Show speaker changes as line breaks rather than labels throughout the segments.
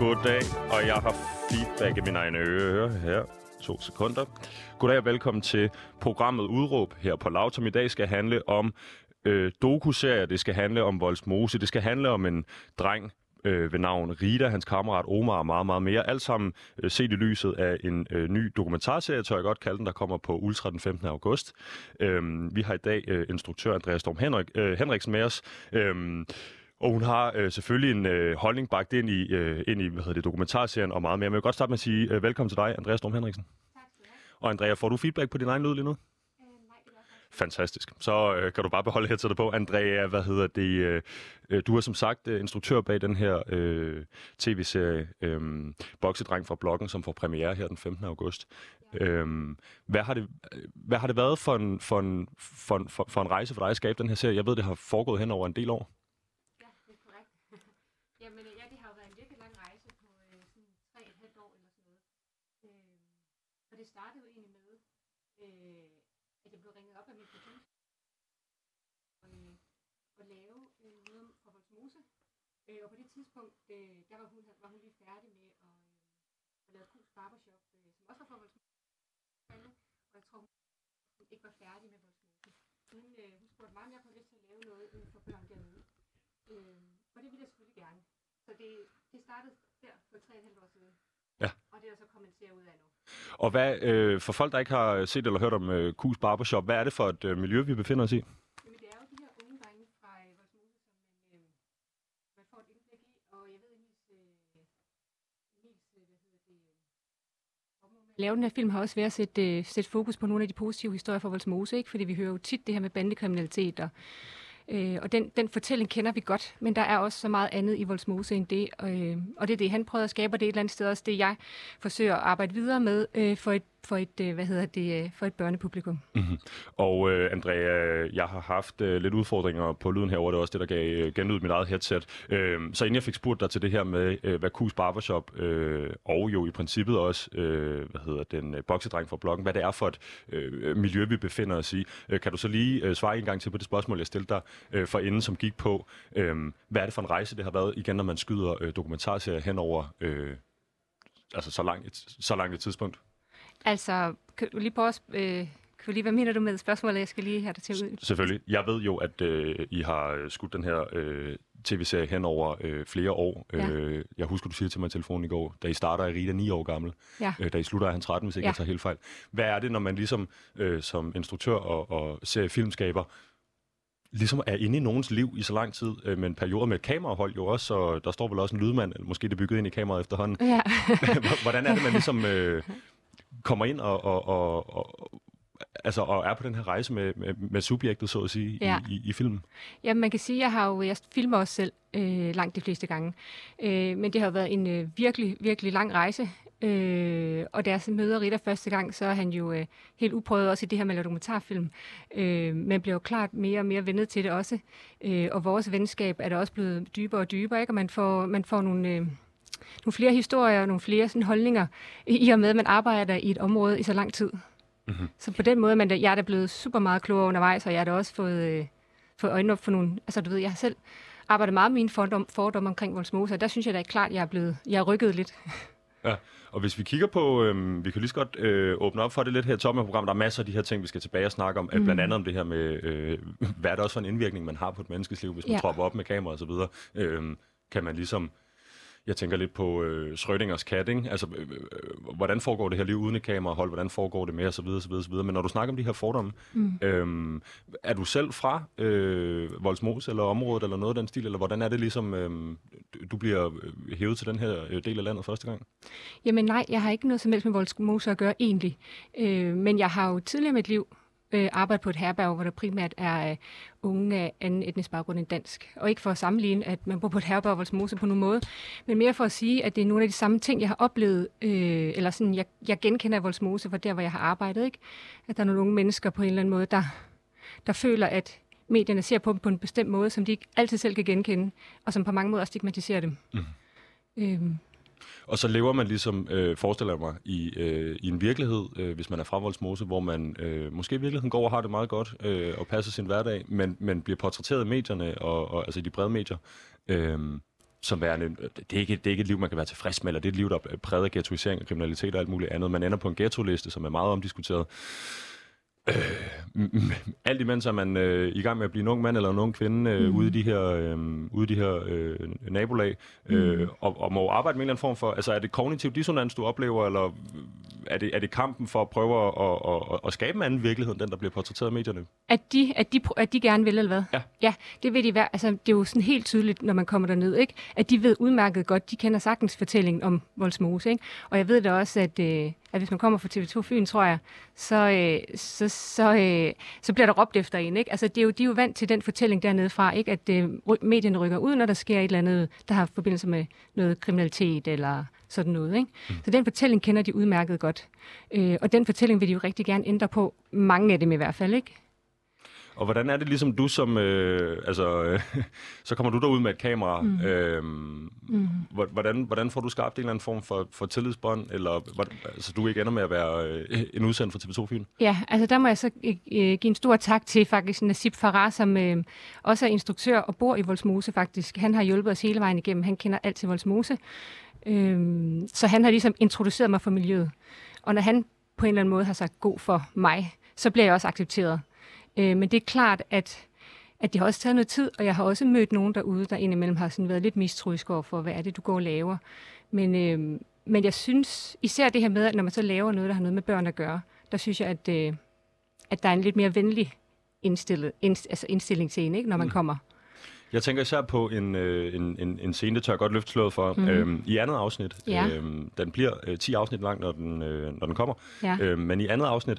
goddag. Og jeg har feedback i mine egne ører her. To sekunder. Goddag og velkommen til programmet Udråb her på Lav, som i dag skal handle om øh, dokuserier. Det skal handle om Voldsmose. Det skal handle om en dreng, øh, ved navn Rita, hans kammerat Omar og meget, meget mere. Alt sammen øh, set i lyset af en øh, ny dokumentarserie, tør jeg godt kalde den, der kommer på Ultra den 15. august. Øh, vi har i dag øh, instruktør Andreas Storm Henrik, øh, Henriksen med os. Øh, og hun har øh, selvfølgelig en øh, holdning bagt ind i, øh, ind i hvad hedder det, dokumentarserien og meget mere. Men jeg vil godt starte med at sige øh, velkommen til dig, Andreas Storm Henriksen.
Tak skal du have.
Og Andrea, får du feedback på din egen lyd lige nu?
Øh, nej, det.
Fantastisk. Så øh, kan du bare beholde headsetet på. Andrea, hvad hedder det? Øh, øh, du er som sagt øh, instruktør bag den her øh, tv-serie øh, Boksedreng fra bloggen, som får premiere her den 15. august.
Ja.
Øh, hvad, har det, hvad har det været for en, for, en, for, en, for, for en rejse for dig at skabe den her serie? Jeg ved, det har foregået hen over en del år.
Ja, det er korrekt. Jamen, øh, ja, det har jo været en virkelig lang rejse på øh, sådan tre et halvt år eller sådan noget. Øh, og det startede jo egentlig med, øh, at jeg blev ringet op af min producer og, øh, og lave øh, noget Voldsmose. Øh, og på det tidspunkt, øh, der var hun, var hun lige færdig med at, øh, at lave Kus Barbershop, øh, som også var fra Voldsmose. Og jeg tror, hun ikke var færdig med Voldsmose. Hun, øh, hun spurgte mig, om jeg kunne lyst til at lave noget øh, for børn dernede. Øh, og det ville jeg selvfølgelig gerne. Så det, det startede der for tre og et halvt år siden.
Ja.
Og det er så kommet til ud af nu.
Og hvad, øh, for folk, der ikke har set eller hørt om øh, Kus Barbershop, hvad er det for et øh, miljø, vi befinder os i?
Jamen det er jo de her unge drenge fra øh, Vollsmose, som man, øh, man får et indblik i. Og jeg ved, Emils, øh, Emils øh, hvad hedder det, øh, formål med at lave den her film har også været at sætte, øh, sætte fokus på nogle af de positive historier fra Voldsmose, ikke? fordi vi hører jo tit det her med bandekriminalitet, og, øh, og den, den fortælling kender vi godt, men der er også så meget andet i Voldsmose end det, og, øh, og det er det, han prøver at skabe, og det er et eller andet sted også det, jeg forsøger at arbejde videre med øh, for et, for et, øh, hvad hedder det, øh, for et børnepublikum.
Mm-hmm. Og øh, Andrea, jeg har haft øh, lidt udfordringer på lyden herover. Det er også det, der gav øh, genlyd mit eget headset. Øh, så inden jeg fik spurgt dig til det her med, øh, hvad Kus Barbershop, øh, og jo i princippet også, øh, hvad hedder den, øh, boksedreng fra bloggen, hvad det er for et øh, miljø, vi befinder os i. Øh, kan du så lige øh, svare en gang til på det spørgsmål, jeg stillede dig øh, for inden, som gik på, øh, hvad er det for en rejse, det har været, igen, når man skyder øh, dokumentarserier hen over øh, altså så langt, et, så langt et tidspunkt?
Altså, kan du lige prøve at, øh, kan lige, hvad mener du med spørgsmålet? Jeg skal lige have dig til ud.
Selvfølgelig. Jeg ved jo, at øh, I har øh, skudt den her øh, tv-serie hen over øh, flere år.
Ja.
Øh, jeg husker, du siger til mig i telefonen i går, da I starter er Rita 9 år gammel.
Ja.
Øh, da I slutter er han 13, hvis ikke
Ja.
jeg tager helt fejl. Hvad er det, når man ligesom øh, som instruktør og, og seriefilmskaber ligesom er inde i nogens liv i så lang tid, øh, med en periode med kamerahold jo også, og der står vel også en lydmand, eller måske det er bygget ind i kameraet efterhånden.
Ja.
Hvordan er det, man ligesom øh, kommer ind og, og, og, og, altså, og er på den her rejse med, med, med subjektet, så at sige,
Ja.
i, i, i filmen?
ja, man kan sige, at jeg har jo, jeg filmer også selv øh, langt de fleste gange. Øh, men det har været en øh, virkelig, virkelig lang rejse. Øh, og da jeg så møder Rita første gang, så er han jo øh, helt uprøvet også i det her med at lave dokumentarfilm. Øh, men bliver jo klart mere og mere vennet til det også. Øh, og vores venskab er da også blevet dybere og dybere, ikke? Og man får, man får nogle... Øh, nogle flere historier og nogle flere sådan, holdninger, i og med, at man arbejder i et område i så lang tid.
Mhm.
Så på den måde, man, jeg er da blevet super meget klogere undervejs, og jeg har da også fået, øh, fået øjnene op for nogle... Altså, du ved, jeg har selv arbejdet meget med mine fordom, fordomme omkring Voldsmose, og der synes jeg da klart, jeg er blevet... Jeg er rykket lidt.
Ja, og hvis vi kigger på, øhm, vi kan lige så godt øh, åbne op for det lidt her i toppen af programmet. Der er masser af de her ting, vi skal tilbage og snakke om. Mm. Blandt andet om det her med, øh, hvad er det også for en indvirkning, man har på et menneskes liv, hvis man
Ja.
tropper op med kamera og så videre. Øhm, kan man ligesom, jeg tænker lidt på øh, Schrödingers kat, ikke? Altså, øh, øh, hvordan foregår det her liv uden et kamerahold? Hvordan foregår det med, videre, så videre. Men når du snakker om de her fordomme, mm. øhm, er du selv fra øh, Voldsmose eller området, eller noget af den stil, eller hvordan er det ligesom, øh, du bliver øh, hævet til den her øh, del af landet første gang?
Jamen nej, jeg har ikke noget som helst med Voldsmose at gøre egentlig. Øh, men jeg har jo tidligere i mit liv øh, arbejde på et herberg, hvor der primært er øh, unge af anden etnisk baggrund end dansk. Og ikke for at sammenligne, at man bor på et herberg i Voldsmose på nogen måde, men mere for at sige, at det er nogle af de samme ting, jeg har oplevet, øh, eller sådan, jeg, jeg genkender i Voldsmose, for der, hvor jeg har arbejdet. Ikke? At der er nogle unge mennesker på en eller anden måde, der, der føler, at medierne ser på dem på en bestemt måde, som de ikke altid selv kan genkende, og som på mange måder stigmatiserer dem. Mm. Øhm,
og så lever man ligesom, øh, forestiller jeg mig, i, øh, i en virkelighed, øh, hvis man er fra Voldsmose, hvor man øh, måske i virkeligheden går og har det meget godt øh, og passer sin hverdag, men, men bliver portrætteret i medierne, og, og, altså i de brede medier, øh, som værende, det er, ikke, det er ikke et liv, man kan være tilfreds med, eller det er et liv, der er præget af ghettoisering og kriminalitet og alt muligt andet. Man ender på en ghetto-liste, som er meget omdiskuteret. Øh, alt imens er man øh, i gang med at blive en ung mand eller en ung kvinde øh, mm. ude i de her, øh, ude i de her øh, nabolag, øh, mm. og, og må arbejde med en eller anden form for, altså er det kognitiv dissonans, du oplever, eller er det, er det kampen for at prøve at, at, at, at skabe en anden virkelighed, den der bliver portrætteret af medierne?
At de, at de, at de gerne vil, eller hvad?
Ja.
Ja, det vil de være. Altså, det er jo sådan helt tydeligt, når man kommer derned, ikke? At de ved udmærket godt, de kender sagtens fortællingen om Voldsmose, ikke? Og jeg ved da også, at, øh, at hvis man kommer fra TV2 Fyn, tror jeg, så, øh, så, så, øh, så bliver der råbt efter en, ikke? Altså, det er jo, de er jo vant til den fortælling dernede fra, ikke? At øh, medierne rykker ud, når der sker et eller andet, der har forbindelse med noget kriminalitet eller sådan noget. Ikke? Mm. Så den fortælling kender de udmærket godt. Øh, og den fortælling vil de jo rigtig gerne ændre på. Mange af dem i hvert fald, ikke?
Og hvordan er det ligesom du som, øh, altså, øh, så kommer du derud med et kamera. Mm. Øh, mm. Hvordan, hvordan får du skabt en eller anden form for, for tillidsbånd, eller hvordan, altså, du ikke ender med at være øh, en udsendt for TV2 Fyn?
Ja, altså der må jeg så øh, give en stor tak til faktisk Nasib Farah, som øh, også er instruktør og bor i Voldsmose faktisk. Han har hjulpet os hele vejen igennem. Han kender alt til Voldsmose. Øhm, så han har ligesom introduceret mig for miljøet. Og når han på en eller anden måde har sagt god for mig, så bliver jeg også accepteret. Øh, men det er klart, at, at det har også taget noget tid, og jeg har også mødt nogen derude, der indimellem har sådan været lidt mistroisk over for, hvad er det, du går og laver. Men, øh, men jeg synes, især det her med, at når man så laver noget, der har noget med børn at gøre, der synes jeg, at, øh, at der er en lidt mere venlig indstillet, indst, altså indstilling til en, ikke, når man mm. kommer.
Jeg tænker især på en, øh, en, en, en scene, det tør jeg godt løfte slået for, mm. øhm, i andet afsnit.
Ja.
Øhm, den bliver øh, 10 afsnit lang, når den, øh, når den kommer.
Ja.
Øhm, men i andet afsnit,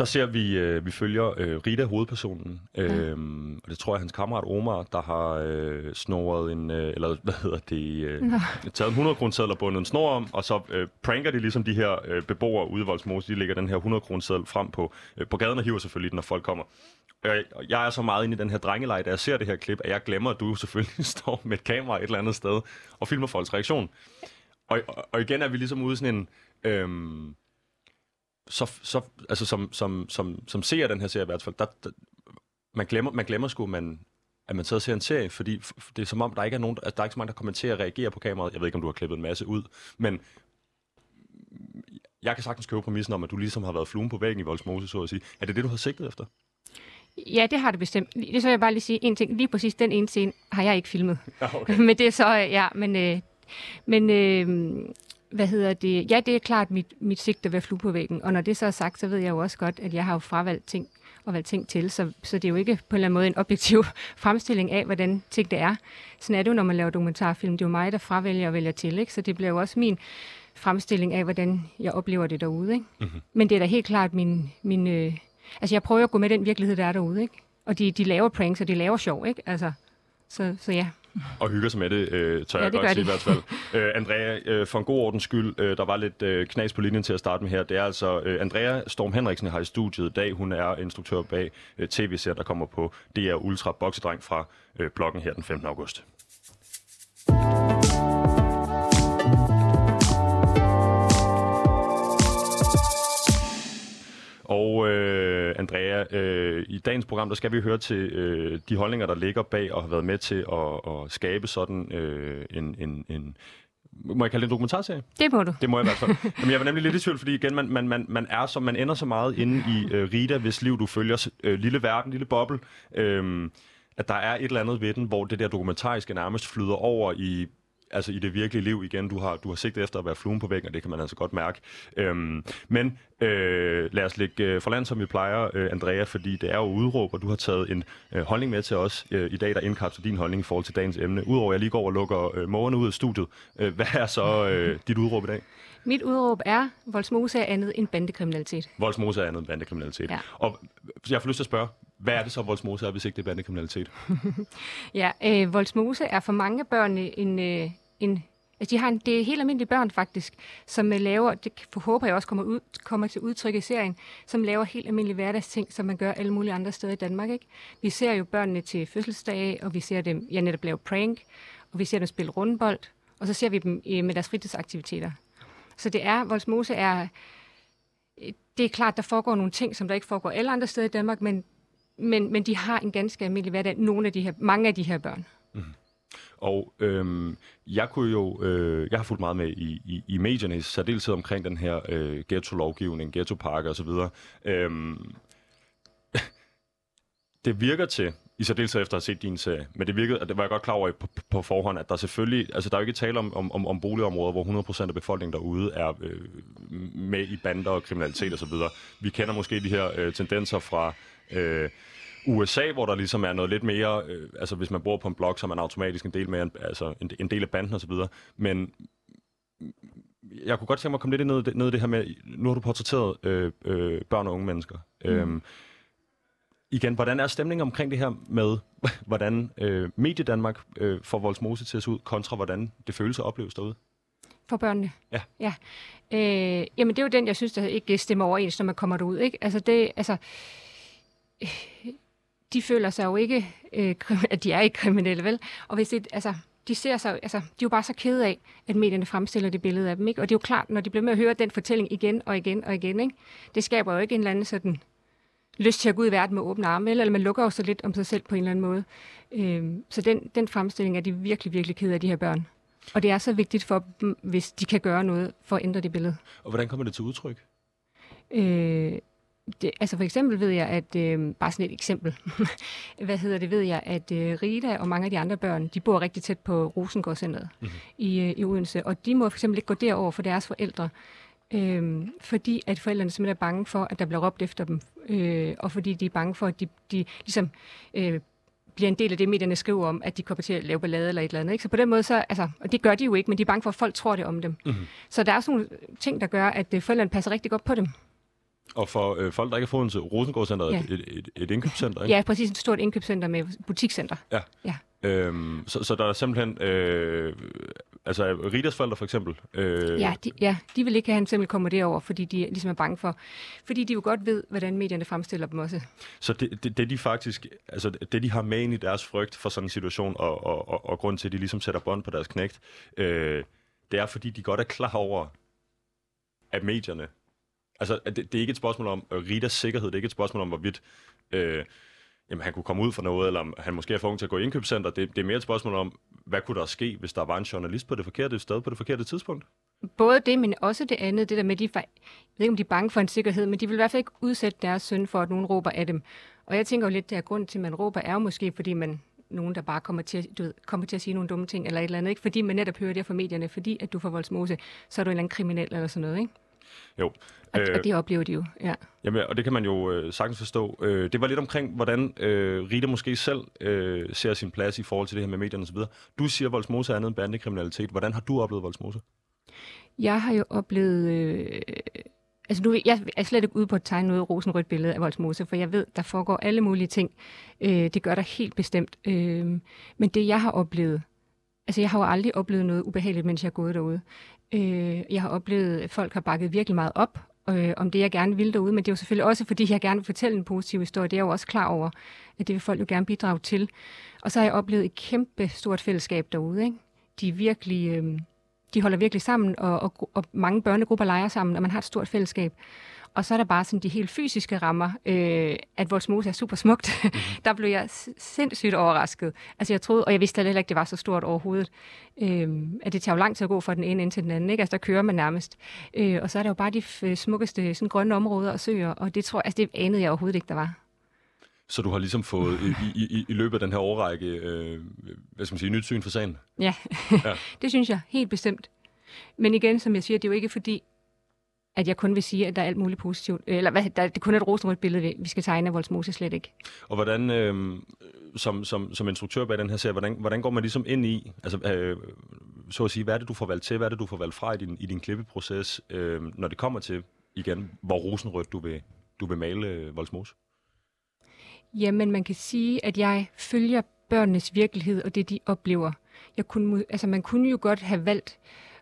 der ser vi, øh, vi følger øh, Rita, hovedpersonen, ja. øhm, og det tror jeg hans kammerat Omar, der har øh, snoret en, øh, eller hvad hedder det, øh, taget en 100 kroner og bundet en snor om, og så øh, pranker de ligesom de her øh, beboere ude i Voldsmose, de lægger den her 100 kroner frem på, øh, på gaden og hiver selvfølgelig, når folk kommer. Øh, jeg er så meget inde i den her drengelej, da jeg ser det her klip, at jeg glemmer, at du selvfølgelig står med et kamera et eller andet sted og filmer folks reaktion. Og, og, og igen er vi ligesom ude sådan en... Øhm, så, så, altså som, som, som, som ser den her serie i hvert fald, der, der, man, glemmer, man glemmer sgu, man, at man sidder og ser en serie, fordi det er som om, der ikke er nogen, altså, der er ikke så mange, der kommenterer og reagerer på kameraet. Jeg ved ikke, om du har klippet en masse ud, men jeg kan sagtens købe præmissen om, at du ligesom har været fluen på væggen i Voldsmose, så at sige. Er det det, du har sigtet efter?
Ja, det har det bestemt. Det så vil jeg bare lige sige en ting. Lige præcis den ene scene har jeg ikke filmet.
Okay.
men det er så, ja, men, øh, men øh, hvad hedder det? Ja, det er klart mit, mit sigte at være flue på væggen. Og når det så er sagt, så ved jeg jo også godt, at jeg har jo fravalgt ting og valgt ting til. Så, så det er jo ikke på en eller anden måde en objektiv fremstilling af, hvordan ting det er. Sådan er det jo, når man laver dokumentarfilm. Det er jo mig, der fravælger og vælger til. Ikke? Så det bliver jo også min fremstilling af, hvordan jeg oplever det derude. Ikke? Mm-hmm. Men det er da helt klart min, min, øh, Altså, jeg prøver at gå med den virkelighed, der er derude, ikke? Og de, de laver pranks, og de laver sjov, ikke? Altså, så, så ja.
Og hygger sig med det, øh, tør ja, jeg godt sige i hvert fald. Øh, Andrea, øh, for en god ordens skyld, øh, der var lidt øh, knas på linjen til at starte med her. Det er altså øh, Andrea Storm Henriksen har i studiet i dag. Hun er instruktør bag øh, tv-serier, der kommer på DR Ultra Boksedreng fra øh, bloggen her den 15. august. Og øh, Andrea, øh, i dagens program, der skal vi høre til øh, de holdninger, der ligger bag og har været med til at, at skabe sådan øh, en, en, en må jeg kalde det en dokumentarserie?
Det må du.
Det må jeg i hvert fald. Jamen, jeg var nemlig lidt i tvivl, fordi igen, man, man, man, man, er så, man ender så meget inde i øh, Rita, hvis liv du følger, øh, lille verden, lille boble, øh, at der er et eller andet ved den, hvor det der dokumentariske nærmest flyder over i altså i det virkelige liv igen. Du har, du har sigtet efter at være fluen på væggen, og det kan man altså godt mærke. Øhm, men øh, lad os lægge øh, for land, som vi plejer, øh, Andrea, fordi det er jo udråb, og du har taget en øh, holdning med til os øh, i dag, der indkapsler din holdning i forhold til dagens emne. Udover at jeg lige går og lukker øh, morgenen ud af studiet, øh, hvad er så øh, dit udråb i dag?
Mit udråb er, Voldsmose er andet end bandekriminalitet.
Voldsmose er andet end bandekriminalitet.
Ja.
Og jeg får lyst til at spørge, hvad er det så, Voldsmose er, hvis ikke det er bandekriminalitet?
Ja, øh, Voldsmose er for mange børn en... Øh, en altså de har en, det er helt almindelige børn faktisk, som øh, laver, det håber jeg også kommer, ud, kommer til udtryk i serien, som laver helt almindelige hverdagsting, som man gør alle mulige andre steder i Danmark. Ikke? Vi ser jo børnene til fødselsdage, og vi ser dem ja, netop lave prank, og vi ser dem spille rundbold, og så ser vi dem øh, med deres fritidsaktiviteter. Så det er, Volsmose er, øh, det er klart, der foregår nogle ting, som der ikke foregår alle andre steder i Danmark, men, men, men de har en ganske almindelig hverdag, nogle af de her, mange af de her børn. Mhm.
Og øhm, jeg kunne jo, øh, jeg har fulgt meget med i, i, i medierne, i særdeleshed omkring den her øh, ghetto-lovgivning, ghetto-pakke osv. Øhm, det virker til, i særdeleshed efter at have set din serie, men det virkede, at det var jeg godt klar over på, på forhånd, at der selvfølgelig, altså der er jo ikke tale om, om, om, om boligområder, hvor 100% af befolkningen derude er øh, med i bander og kriminalitet osv. Vi kender måske de her øh, tendenser fra øh, USA, hvor der ligesom er noget lidt mere, øh, altså hvis man bor på en blok, så er man automatisk en del, mere, altså en, en del af banden osv. Men jeg kunne godt tænke mig at komme lidt ned, ned i det her med, nu har du portrætteret øh, øh, børn og unge mennesker. Mm. Øhm, igen, hvordan er stemningen omkring det her med, hvordan øh, Medie Danmark øh, får Voldsmose til at se ud, kontra hvordan det føles og opleves derude?
For børnene?
Ja.
ja. Øh, jamen, det er jo den, jeg synes, der ikke stemmer overens, når man kommer derud. Ikke? Altså, det, altså, de føler sig jo ikke, øh, at de er ikke kriminelle, vel? Og hvis det, altså, de ser sig, altså, de er jo bare så kede af, at medierne fremstiller det billede af dem, ikke? Og det er jo klart, når de bliver med at høre den fortælling igen og igen og igen, ikke? Det skaber jo ikke en eller anden sådan lyst til at gå ud i verden med åbne arme, eller man lukker jo så lidt om sig selv på en eller anden måde. Øhm, så den, den fremstilling er de virkelig, virkelig kede af, de her børn. Og det er så vigtigt for dem, hvis de kan gøre noget for at ændre det billede.
Og hvordan kommer det til udtryk?
Øh, det, altså for eksempel ved jeg, at, øh, bare sådan et eksempel, hvad hedder det, ved jeg, at øh, Rita og mange af de andre børn, de bor rigtig tæt på Rosengårdscenteret mm-hmm. i, øh, i Odense, og de må for eksempel ikke gå derover for deres forældre, øh, fordi at forældrene simpelthen er bange for, at der bliver råbt efter dem, øh, og fordi de er bange for, at de, de ligesom øh, bliver en del af det, medierne skriver om, at de kommer til at lave ballade eller et eller andet. Ikke? Så på den måde, så, altså, og det gør de jo ikke, men de er bange for, at folk tror det om dem. Mm-hmm. Så der er sådan nogle ting, der gør, at øh, forældrene passer rigtig godt på dem.
Og for øh, folk, der ikke har Rosengårdscenteret,
Ja.
ja. et, et, et indkøbscenter, ikke?
Ja, præcis et stort indkøbscenter med butikscenter.
Ja.
Ja.
Øhm, så, så der er simpelthen, øh, altså Ritas forældre for eksempel, øh,
Ja, de, ja, de vil ikke have, at han simpelthen kommer derover, fordi de ligesom er bange for, fordi de jo godt ved, hvordan medierne fremstiller dem også.
så det, det, det de faktisk, altså det de har med ind i deres frygt for sådan en situation, og, og, og, og grund til, at de ligesom sætter bånd på deres knægt, øh, det er fordi, de godt er klar over, at medierne, altså det, det er ikke et spørgsmål om øh, Ritas sikkerhed, det er ikke et spørgsmål om, hvorvidt øh, jamen, han kunne komme ud for noget, eller om han måske er for ung til at gå i indkøbscenter. Det, det er mere et spørgsmål om, hvad kunne der ske, hvis der var en journalist på det forkerte sted, på det forkerte tidspunkt?
Både det, men også det andet, det der med, de, jeg ved ikke, om de er bange for en sikkerhed, men de vil i hvert fald ikke udsætte deres søn for, at nogen råber af dem. Og jeg tænker jo lidt, at grund til, at man råber, er jo måske, fordi man nogen, der bare kommer til, at- du ved, kommer til at sige nogle dumme ting, eller et eller andet, ikke? Fordi man netop hører det fra medierne, fordi at du får voldsmose, så er du en eller anden kriminel eller sådan noget, ikke?
Jo.
Og, øh, og det oplever de jo, ja.
Jamen, og det kan man jo øh, sagtens forstå. Øh, det var lidt omkring, hvordan øh, Rita måske selv øh, ser sin plads i forhold til det her med medierne osv. Du siger, at Voldsmose er andet end bandekriminalitet. Hvordan har du oplevet Voldsmose?
Jeg har jo oplevet... Øh, altså nu, jeg er slet ikke ude på at tegne noget rosenrødt billede af Voldsmose, for jeg ved, der foregår alle mulige ting. Øh, det gør der helt bestemt. Øh, men det, jeg har oplevet... Altså, jeg har jo aldrig oplevet noget ubehageligt, mens jeg er gået derude. Øh, jeg har oplevet, at folk har bakket virkelig meget op øh, om det, jeg gerne vil derude, men det er jo selvfølgelig også, fordi jeg gerne vil fortælle en positiv historie. Det er jeg jo også klar over, at det vil folk jo gerne bidrage til. Og så har jeg oplevet et kæmpe stort fællesskab derude. Ikke? De er virkelig... Øh, de holder virkelig sammen, og, og, og mange børnegrupper leger sammen, og man har et stort fællesskab. Og så er der bare sådan de helt fysiske rammer, øh, at Voldsmose er super smukt. Mm-hmm. der blev jeg sindssygt overrasket. Altså jeg troede, og jeg vidste heller ikke, det var så stort overhovedet, øh, at det tager jo lang tid at gå fra den ene ind til den anden. Ikke? Altså der kører man nærmest. Øh, og så er der jo bare de smukkeste sådan, grønne områder og søer, og det tror altså det anede jeg overhovedet ikke, der var.
Så du har ligesom fået i, i, i, i løbet af den her årrække, øh, hvad skal man sige, nyt syn for sagen?
Ja,
Ja.
det synes jeg helt bestemt. Men igen, som jeg siger, det er jo ikke fordi, at jeg kun vil sige, at der er alt muligt positivt. Eller hvad, der, det er kun et rosenrødt billede, vi- skal tegne af Voldsmose slet ikke.
Og hvordan, øh, som, som, som instruktør bag den her serie, hvordan, hvordan går man ligesom ind i, altså øh, så at sige, hvad er det, du får valgt til, hvad er det, du får valgt fra i din, i din klippeproces, øh, når det kommer til, igen, hvor rosenrødt du vil, du vil male øh, Voldsmose?
Jamen, man kan sige, at jeg følger børnenes virkelighed og det, de oplever. Jeg kunne, altså, man kunne jo godt have valgt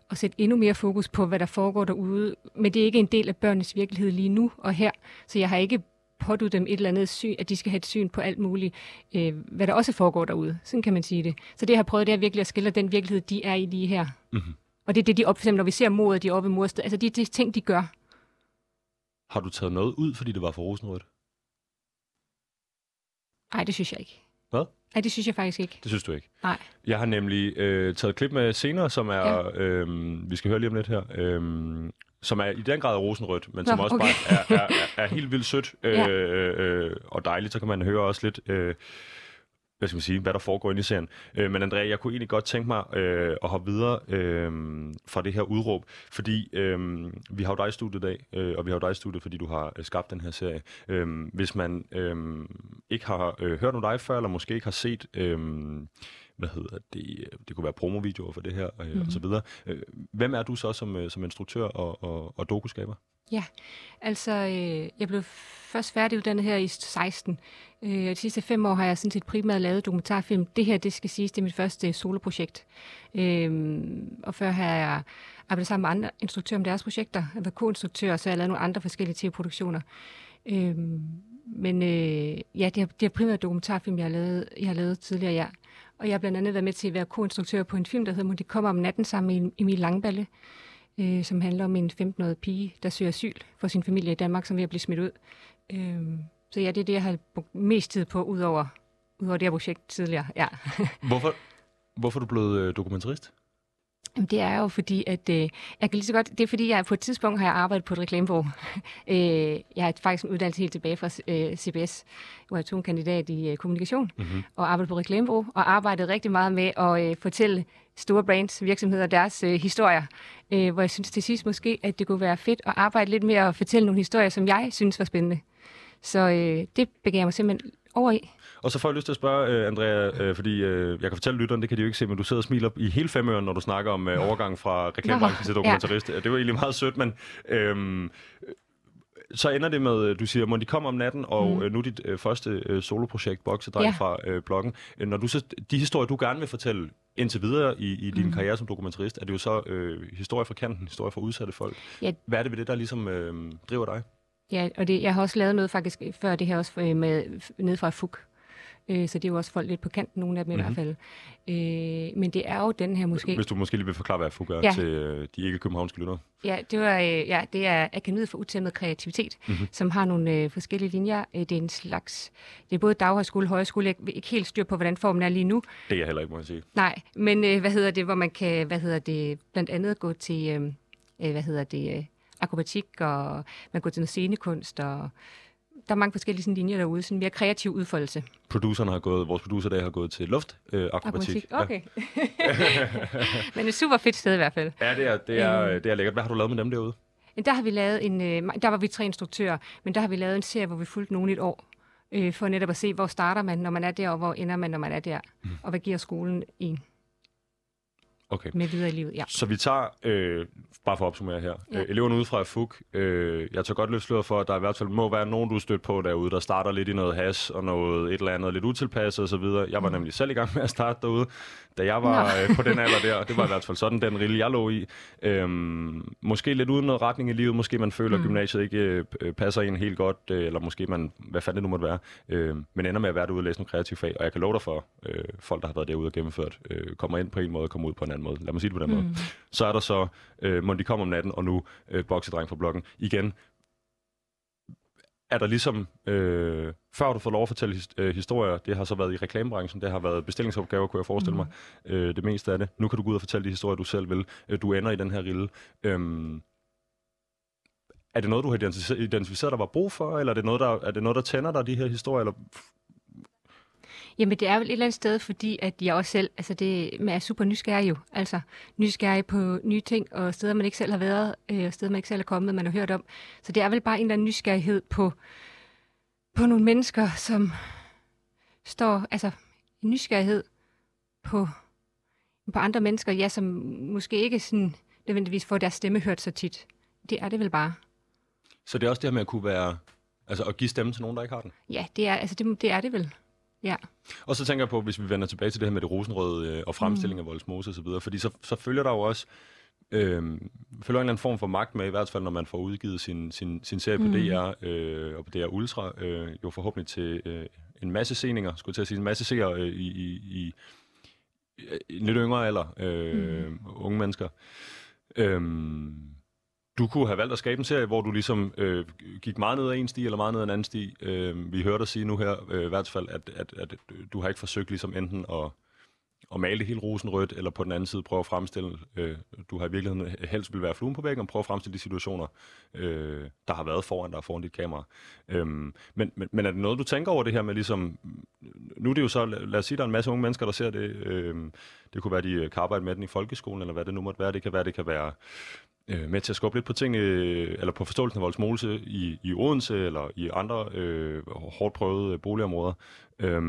at sætte endnu mere fokus på, hvad der foregår derude, men det er ikke en del af børnenes virkelighed lige nu og her, så jeg har ikke pådudt dem et eller andet syn, at de skal have et syn på alt muligt, øh, hvad der også foregår derude. Sådan kan man sige det. Så det, jeg har prøvet, det er virkelig at skille den virkelighed, de er i lige her.
Mhm.
Og det er det, de op, for eksempel, når vi ser mordet, de er oppe i morsted, altså de, de ting, de gør.
Har du taget noget ud, fordi det var for rosenrødt?
Nej, det synes jeg ikke.
Hvad?
Nej, det synes jeg faktisk ikke.
Det synes du ikke?
Nej.
Jeg har nemlig øh, taget et klip med senere, som er, ja. øh, vi skal høre lige om lidt her, øh, som er i den grad rosenrødt, men
Nå,
som også
okay.
bare er, er, er, er helt vildt sødt øh,
Ja.
øh, og dejligt. Så kan man høre også lidt, øh, hvad skal man sige, hvad der foregår inde i serien. Øh, men Andrea, jeg kunne egentlig godt tænke mig øh, at hoppe videre øh, fra det her udråb, fordi øh, vi har jo dig i studiet i dag, øh, og vi har jo dig i studiet, fordi du har øh, skabt den her serie. Øh, hvis man øh, ikke har øh, hørt om dig før, eller måske ikke har set... Øh, hvad hedder det, det kunne være promovideoer for det her, øh, mm. og så videre. Øh, hvem er du så som, øh, som instruktør og, og, og dokuskaber?
Altså, øh, jeg blev først færdiguddannet her i 16. Øh, de sidste fem år har jeg sådan set primært lavet dokumentarfilm. Det her, det skal siges, det er mit første soloprojekt. Øh, og før har jeg arbejdet sammen med andre instruktører om deres projekter. Jeg var co-instruktør, og så har jeg lavet nogle andre forskellige tv-produktioner. Øh, men øh, ja, det er, det er primært dokumentarfilm, jeg har, lavet, jeg har lavet tidligere, ja. Og jeg har blandt andet været med til at være co-instruktør på en film, der hedder Må de kommer om natten sammen med Emil Langballe øh, som handler om en 15-årig pige, der søger asyl for sin familie i Danmark, som er ved at blive smidt ud. Øh, så ja, det er det, jeg har brugt mest tid på, udover, udover det her projekt tidligere. Ja.
Hvorfor, hvorfor er du blevet øh, dokumentarist?
Jamen, det er jo fordi, at øh, jeg kan lige så godt, det er fordi, jeg på et tidspunkt har jeg arbejdet på et reklamebureau. øh, jeg har faktisk en uddannelse helt tilbage fra øh, CBS, hvor jeg tog en kandidat i øh, kommunikation
Mm-hmm.
og arbejdede på reklamebureau, og arbejdede rigtig meget med at øh, fortælle store brands, virksomheder, deres øh, historier. Øh, hvor jeg synes til sidst måske, at det kunne være fedt at arbejde lidt mere og fortælle nogle historier, som jeg synes var spændende. Så øh, det begav jeg mig simpelthen over i.
Og så får jeg lyst til at spørge, øh, Andrea, øh, fordi øh, jeg kan fortælle lytterne, det kan de jo ikke se, men du sidder og smiler i hele fem øre, når du snakker om øh, overgangen fra reklamebranchen til dokumentarist. Det var egentlig meget sødt, men øh, så ender det med, du siger, må de komme om natten, og mm. øh, nu dit øh, første øh, soloprojekt, Boksedreng ja.
Ja.
fra øh, bloggen. Når du så, de historier, du gerne vil fortælle indtil videre i, i din mm. karriere som dokumentarist, er det jo så øh, historie fra kanten, historie fra udsatte folk.
Ja.
Hvad er det ved det, der ligesom øh, driver dig?
Ja, og det, jeg har også lavet noget faktisk før det her også øh, med ned fra FUG. Øh, så det er jo også folk lidt på kanten, nogle af dem mm-hmm. i hvert fald. Øh, men det er jo den her måske...
Hvis du måske lige vil forklare, hvad FUG er
Ja.
til øh, de ikke-københavnske lyttere.
Ja, det, var, øh, ja, det er Akademiet for Utæmmet Kreativitet,
Mhm.
mm-hmm. som har nogle øh, forskellige linjer. Øh, det er en slags... Det er både daghøjskole og højskole. Jeg er ikke helt styr på, hvordan formen er lige nu.
Det er jeg heller ikke, må jeg sige.
Nej, men øh, hvad hedder det, hvor man kan, hvad hedder det, blandt andet gå til, øh, øh, hvad hedder det, øh, akrobatik, og man går til noget scenekunst, og der er mange forskellige sådan, linjer derude, sådan mere kreativ udfoldelse.
Produceren har gået, vores producer der har gået til luft øh, akrobatik.
Okay. men et super fedt sted i hvert fald.
Ja. ja, det er, det, er,
Øhm.
det er lækkert. Hvad har du lavet med dem derude?
Der har vi lavet en, øh, der var vi tre instruktører, men der har vi lavet en serie, hvor vi fulgte nogen et år, øh, for netop at se, hvor starter man, når man er der, og hvor ender man, når man er der,
Mm.
og hvad giver skolen en
Okay.
med videre i livet. Ja.
Så vi tager, øh, bare for at opsummere her, ja. Øh, eleverne ude fra FUG, øh, jeg tager godt løft sløret for, at der i hvert fald må være nogen, du er stødt på derude, der starter lidt i noget has og noget et eller andet lidt utilpasset osv. Jeg var
Mm.
nemlig selv i gang med at starte derude, da jeg var øh, på den alder der. Det var i hvert fald sådan den rille, jeg lå i. Øhm, måske lidt uden noget retning i livet, måske man føler, at
Mm.
gymnasiet ikke øh, passer en helt godt, øh, eller måske man, hvad fanden det nu måtte være, øh, men ender med at være derude og læse nogle kreative fag. Og jeg kan love dig for, øh, folk, der har været derude og gennemført, øh, kommer ind på en måde og kommer ud på en anden måde. Lad mig sige det på den måde.
Mm.
Så er der så øh, Må de komme om natten, og nu øh, Boksedreng fra bloggen. Igen, er der ligesom, øh, før du fået lov at fortælle his, øh, historier, det har så været i reklamebranchen, det har været bestillingsopgaver, kunne jeg forestille mig, øh, det meste af det. Nu kan du gå ud og fortælle de historier, du selv vil. Øh, du ender i den her rille. Øhm, er det noget, du har identificeret, identificeret der var brug for, eller er det noget, der, er det noget, der tænder dig, de her historier, eller
Jamen, det er vel et eller andet sted, fordi at jeg også selv, altså det, man er super nysgerrig jo, altså nysgerrig på nye ting, og steder, man ikke selv har været, øh, og steder, man ikke selv er kommet, man har hørt om. Så det er vel bare en eller anden nysgerrighed på, på nogle mennesker, som står, altså en nysgerrighed på, på andre mennesker, ja, som måske ikke sådan nødvendigvis får deres stemme hørt så tit. Det er det vel bare.
Så det er også det her med at kunne være, altså at give stemme til nogen, der ikke har den?
Ja, det er, altså det, det er det vel. Ja.
Og så tænker jeg på, hvis vi vender tilbage til det her med det rosenrøde øh, og fremstilling mm. af Voldsmose osv., fordi så, så følger der jo også øh, følger en eller anden form for magt med, i hvert fald når man får udgivet sin, sin, sin serie på mm. DR øh, og på DR Ultra, øh, jo forhåbentlig til øh, en masse seninger, skulle jeg til at sige, en masse seere øh, i, i, i, i lidt yngre alder, øh, mm. unge mennesker. Øh, du kunne have valgt at skabe en serie, hvor du ligesom øh, gik meget ned ad en sti, eller meget ned ad en anden sti. Øh, vi hørte dig sige nu her, øh, i hvert fald, at, at, at du har ikke forsøgt ligesom enten at, at male det hele rosenrødt, eller på den anden side prøve at fremstille, øh, du har i virkeligheden helst vil være fluen på væggen, og prøve at fremstille de situationer, øh, der har været foran dig, foran dit kamera. Øh, men, men, men er det noget, du tænker over det her med ligesom, nu er det jo så, lad os sige, der er en masse unge mennesker, der ser det, øh, det kunne være, de kan arbejde med den i folkeskolen, eller hvad det nu måtte være, det kan være, det kan være øh, med til at skubbe lidt på ting, øh, eller på forståelsen af Voldsmose i, i Odense, eller i andre øh, hårdt prøvede øh, boligområder. Øh,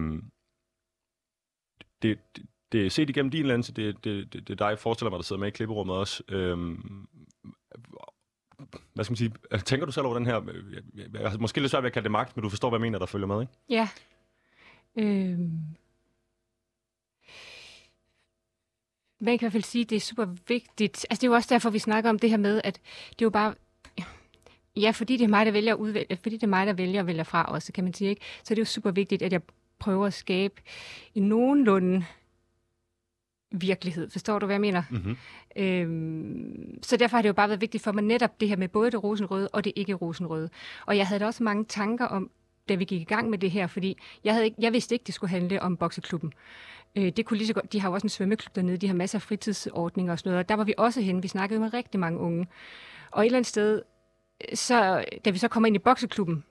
det, det, det er set igennem din lens, det, det, det, det er dig, jeg forestiller mig, der sidder med i klipperummet også. Øhm, hvad skal man sige, altså, tænker du selv over den her, øh, jeg har måske lidt svært ved at kalde det magt, men du forstår, hvad jeg mener, der følger med, ikke?
Ja. Øhm, man kan i hvert fald sige, at det er super vigtigt. Altså, det er jo også derfor, vi snakker om det her med, at det er jo bare... Ja, fordi det er mig, der vælger udvælge, fordi det er mig, der vælger at vælge fra også, kan man sige, ikke? Så det er jo super vigtigt, at jeg prøver at skabe en nogenlunde virkelighed. Forstår du, hvad jeg mener? Mm-hmm. Øhm, så derfor har det jo bare været vigtigt for mig netop det her med både det rosenrøde og det ikke rosenrøde. Og jeg havde da også mange tanker om, da vi gik i gang med det her, fordi jeg, havde ikke, jeg vidste ikke, det skulle handle om bokseklubben. Øh, det kunne lige så godt, de har jo også en svømmeklub dernede, de har masser af fritidsordninger og sådan noget, og der var vi også henne. Vi snakkede med rigtig mange unge. Og et eller andet sted, så, da vi så kommer ind i bokseklubben,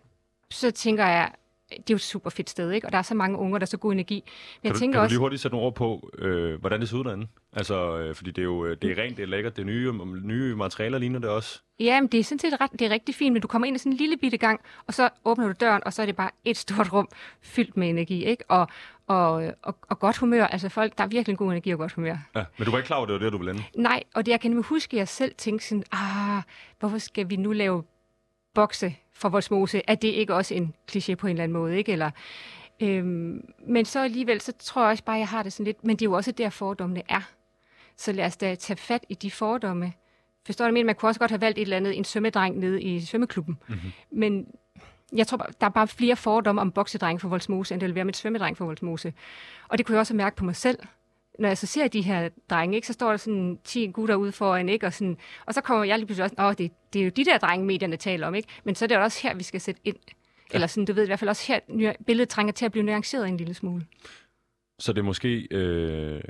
så tænker jeg, det er jo et super fedt sted, ikke? Og der er så mange unger, der er så god energi. Men
kan
jeg
du,
tænker
kan
også,
du lige hurtigt sætte nogle ord på, øh, hvordan det ser ud derinde? Altså, øh, fordi det er jo det er rent, det er lækkert, det er nye, nye materialer, ligner det også.
Ja, men det er sådan set ret, det er rigtig fint, men du kommer ind i sådan en lille bitte gang, og så åbner du døren, og så er det bare et stort rum fyldt med energi, ikke? Og, og, og, og godt humør. Altså folk, der er virkelig en god energi og godt humør.
Ja, men du var ikke klar over, det var det, du ville ende?
Nej, og det jeg kan huske, at jeg selv tænkte sådan, ah, hvorfor skal vi nu lave bokse for vores mose? Er det ikke også en kliché på en eller anden måde, ikke? Eller, øhm, men så alligevel, så tror jeg også bare, at jeg har det sådan lidt, men det er jo også der, fordommene er. Så lad os da tage fat i de fordomme. Forstår du, men man kunne også godt have valgt et eller andet, en svømmedreng nede i svømmeklubben. Mm-hmm. Men jeg tror, der er bare flere fordomme om boksedreng for Voldsmose, end det vil være med svømmedreng for Voldsmose. Og det kunne jeg også mærke på mig selv. Når jeg så ser de her drenge, ikke, så står der sådan 10 gutter ude foran, ikke, og, sådan, og så kommer jeg lige pludselig også, åh, det, det er jo de der drenge, medierne taler om, ikke? men så er det også her, vi skal sætte ind. Ja. Eller sådan, du ved i hvert fald også her, billedet trænger til at blive nuanceret en lille smule.
Så det er måske, øh,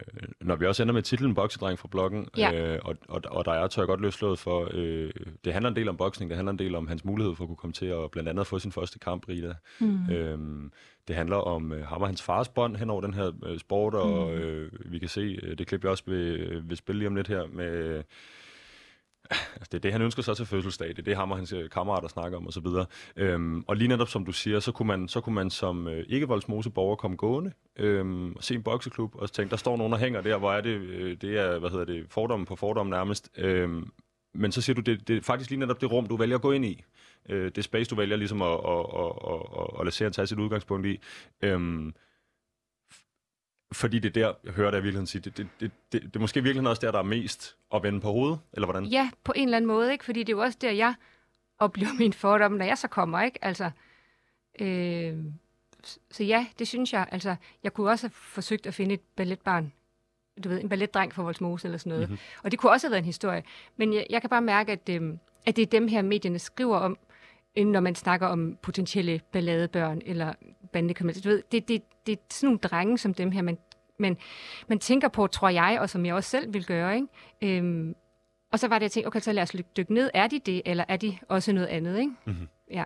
når vi også ender med titlen Boksedreng fra bloggen, ja. øh, og, og, og der er, tør jeg godt løslået for, øh, det handler en del om boksning, det handler en del om hans mulighed for at kunne komme til at blandt andet få sin første kamp, Rita. Mm. Øhm, det handler om øh, ham og hans fars bånd hen over den her øh, sport, og mm. øh, vi kan se, øh, det klip jeg også vil, vil spille lige om lidt her, med... Øh, det er det, han ønsker sig til fødselsdag. Det er det, ham og hans øh, kammerater snakker om osv. Øhm, og lige netop som du siger, så kunne man, så kunne man som øh, ikke-voldsmose borger komme gående øhm, og se en bokseklub og tænke, der står nogen, der hænger der, hvor er det, øh, det er, hvad hedder det, fordommen på fordommen nærmest. Øhm, men så siger du, det, det er faktisk lige netop det rum, du vælger at gå ind i. Øh, det space, du vælger ligesom at, at, at, at, at, at lade serien tage sit udgangspunkt i. Øhm, fordi det er der, jeg hører dig i virkeligheden sige, det, det, det, det, det er måske virkelig også der, der er mest at vende på hovedet, eller hvordan?
Ja, på en eller anden måde, ikke? Fordi det er jo også der, jeg oplever min fordom, når jeg så kommer, ikke? Altså, øh, så ja, det synes jeg. Altså, jeg kunne også have forsøgt at finde et balletbarn, du ved, en balletdreng for Voldsmose eller sådan noget. Mm-hmm. Og det kunne også have været en historie. Men jeg, jeg kan bare mærke, at, øh, at det er dem her, medierne skriver om, når man snakker om potentielle balladebørn eller bandekriminalitet. Du ved, det, det, det er sådan nogle drenge som dem her, man, man, man tænker på, tror jeg, og som jeg også selv vil gøre. Ikke? Øhm, og så var det, jeg tænkte, okay, så lad os dykke ned. Er de det, eller er de også noget andet? Ikke? Mm-hmm. Ja.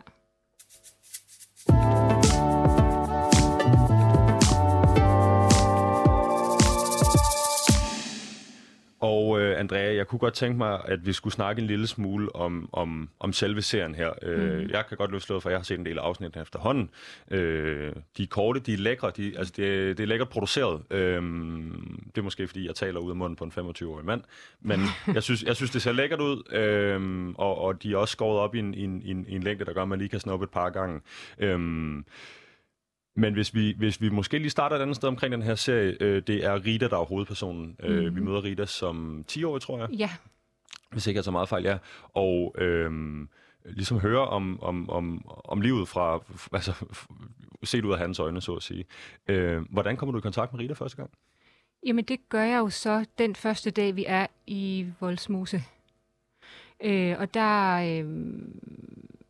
Andrea, jeg kunne godt tænke mig, at vi skulle snakke en lille smule om, om, om selve serien her. Mm. Øh, jeg kan godt løbe slået, for jeg har set en del af afsnitten efterhånden. Øh, de er korte, de er lækre, de, altså det, det er lækkert produceret. Øh, det er måske, fordi jeg taler ud af munden på en 25-årig mand. Men jeg synes, jeg synes, det ser lækkert ud, øh, og, og de er også skåret op i en, i, en, i, en, i en længde, der gør, at man lige kan snuppe et par gange. Øh, men hvis vi, hvis vi måske lige starter et andet sted omkring den her serie, øh, det er Rita, der er hovedpersonen. Mm. Øh, vi
Mhm.
møder Rita som 10-årig, tror jeg,
Ja,
hvis ikke jeg så meget fejl, ja. Og øh, ligesom høre om, om, om, om livet fra, altså set ud af hans øjne, så at sige. Øh, hvordan kommer du i kontakt med Rita første gang?
jamen det gør jeg jo så den første dag, vi er i Voldsmose. Øh, og der, øh,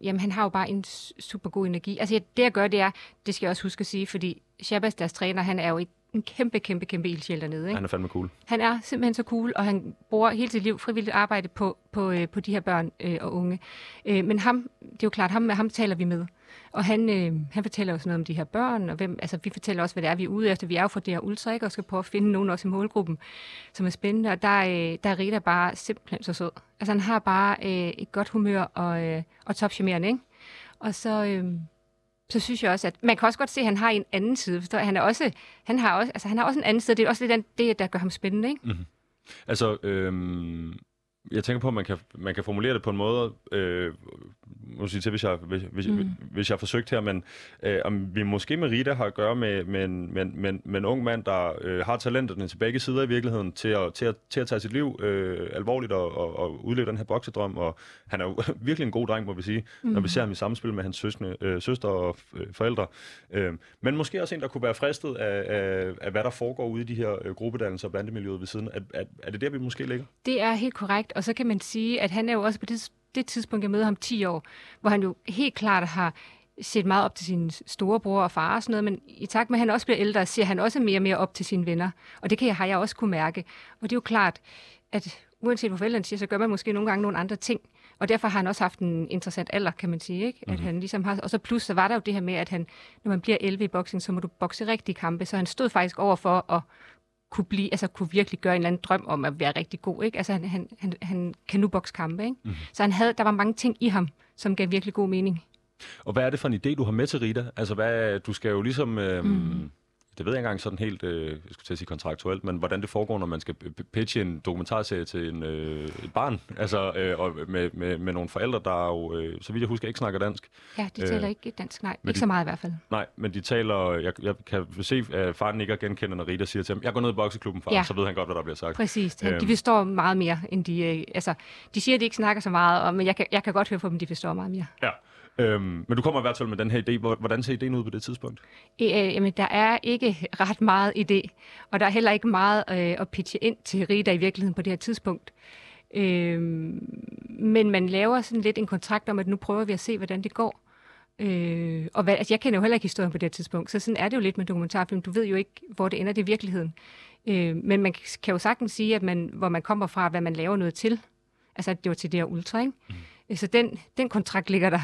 jamen han har jo bare en super god energi. Altså det jeg gør, det er, det skal jeg også huske at sige, fordi Shabazz, deres træner, han er jo et, en kæmpe, kæmpe, kæmpe ildsjæl dernede. Ikke?
Han er fandme cool.
Han er simpelthen så cool, og han bruger hele sit liv frivilligt arbejde på, på, øh, på de her børn øh, og unge. Øh, men ham, det er jo klart, ham, ham taler vi med. Og han, øh, han fortæller også noget om de her børn, og hvem, altså, vi fortæller også, hvad det er, vi er ude efter. Vi er jo for det her ultra, ikke? og skal prøve at finde nogen også i målgruppen, som er spændende. Og der, øh, der er Rita bare simpelthen så sød. Altså han har bare øh, et godt humør og, øh, og topcharmerende, ikke? Og så, øh, så synes jeg også, at man kan også godt se, at han har en anden side. Forstår? Han, er også, han, har også, altså, han har også en anden side. Det er også lidt den- det, der gør ham spændende, ikke? Mm-hmm.
Altså, øhm, jeg tænker på, at man kan, man kan formulere det på en måde, øh, må sige til, hvis jeg, hvis, hvis, mm. hvis jeg har forsøgt her, men øh, om vi måske med Rita har at gøre med, med, en, med, med, med en ung mand, der øh, har talenterne til begge sider i virkeligheden, til at, til at, til at tage sit liv øh, alvorligt og, og, og udleve den her boksedrøm, og han er jo virkelig en god dreng, må vi sige, mm. når vi ser ham i samspil med hans søsne, øh, søster og øh, forældre. Øh, men måske også en, der kunne være fristet af, af, af hvad der foregår ude i de her øh, gruppedannelser og bandemiljøet ved siden. Er, er, er det der, vi måske ligger?
Det er helt korrekt, og så kan man sige, at han er jo også på det, det tidspunkt, jeg møder ham 10 år, hvor han jo helt klart har set meget op til sin storebror og far og sådan noget, men i takt med, at han også bliver ældre, ser han også mere og mere op til sine venner. Og det kan jeg, har jeg også kunne mærke. Og det er jo klart, at uanset hvad forældrene siger, så gør man måske nogle gange nogle andre ting. Og derfor har han også haft en interessant alder, kan man sige. Ikke? At han ligesom har, og så plus, så var der jo det her med, at han, når man bliver 11 i boksning, så må du bokse rigtige kampe. Så han stod faktisk over for at kunne, blive, altså kunne virkelig gøre en eller anden drøm om at være rigtig god. Ikke? Altså han, han, han, han kan nu bokse kampe. Ikke? Mm. Så han havde, der var mange ting i ham, som gav virkelig god mening.
Og hvad er det for en idé, du har med til Rita? Altså, hvad, du skal jo ligesom... Øh, mm. Det ved jeg ikke engang sådan helt, øh, jeg skulle til at sige kontraktuelt, men hvordan det foregår, når man skal pitche en dokumentarserie til en, øh, et barn, altså øh, og med, med, med nogle forældre, der jo, øh, så vidt jeg husker, ikke snakker dansk.
Ja, de
Øh,
taler ikke dansk, nej. Ikke
de-
så meget i hvert fald.
Nej, men de taler, jeg, jeg kan se, at faren ikke genkender, når Rita siger til ham, jeg går ned i bokseklubben, far,
Ja.
så ved han godt, hvad der bliver sagt.
Præcis.
Øhm.
de forstår meget mere, end de... Øh, altså, de siger, at de ikke snakker så meget, og, men jeg kan, jeg kan godt høre på dem, de forstår meget mere.
Ja. Øhm, men du kommer i hvert fald med den her idé. Hvor- Hvordan ser idéen ud på det tidspunkt?
Øh, jamen, der er ikke ret meget idé, og der er heller ikke meget øh, at pitche ind til Rita i virkeligheden på det her tidspunkt. Øh, men man laver sådan lidt en kontrakt om, at nu prøver vi at se, hvordan det går. Øh, og hvad, altså, jeg kender jo heller ikke historien på det her tidspunkt, så sådan er det jo lidt med dokumentarfilm. Du ved jo ikke, hvor det ender det i virkeligheden. Øh, men man kan jo sagtens sige, at man, hvor man kommer fra, hvad man laver noget til. Altså, at det var til det her ultra, ikke? Mm. Så den, den kontrakt ligger der.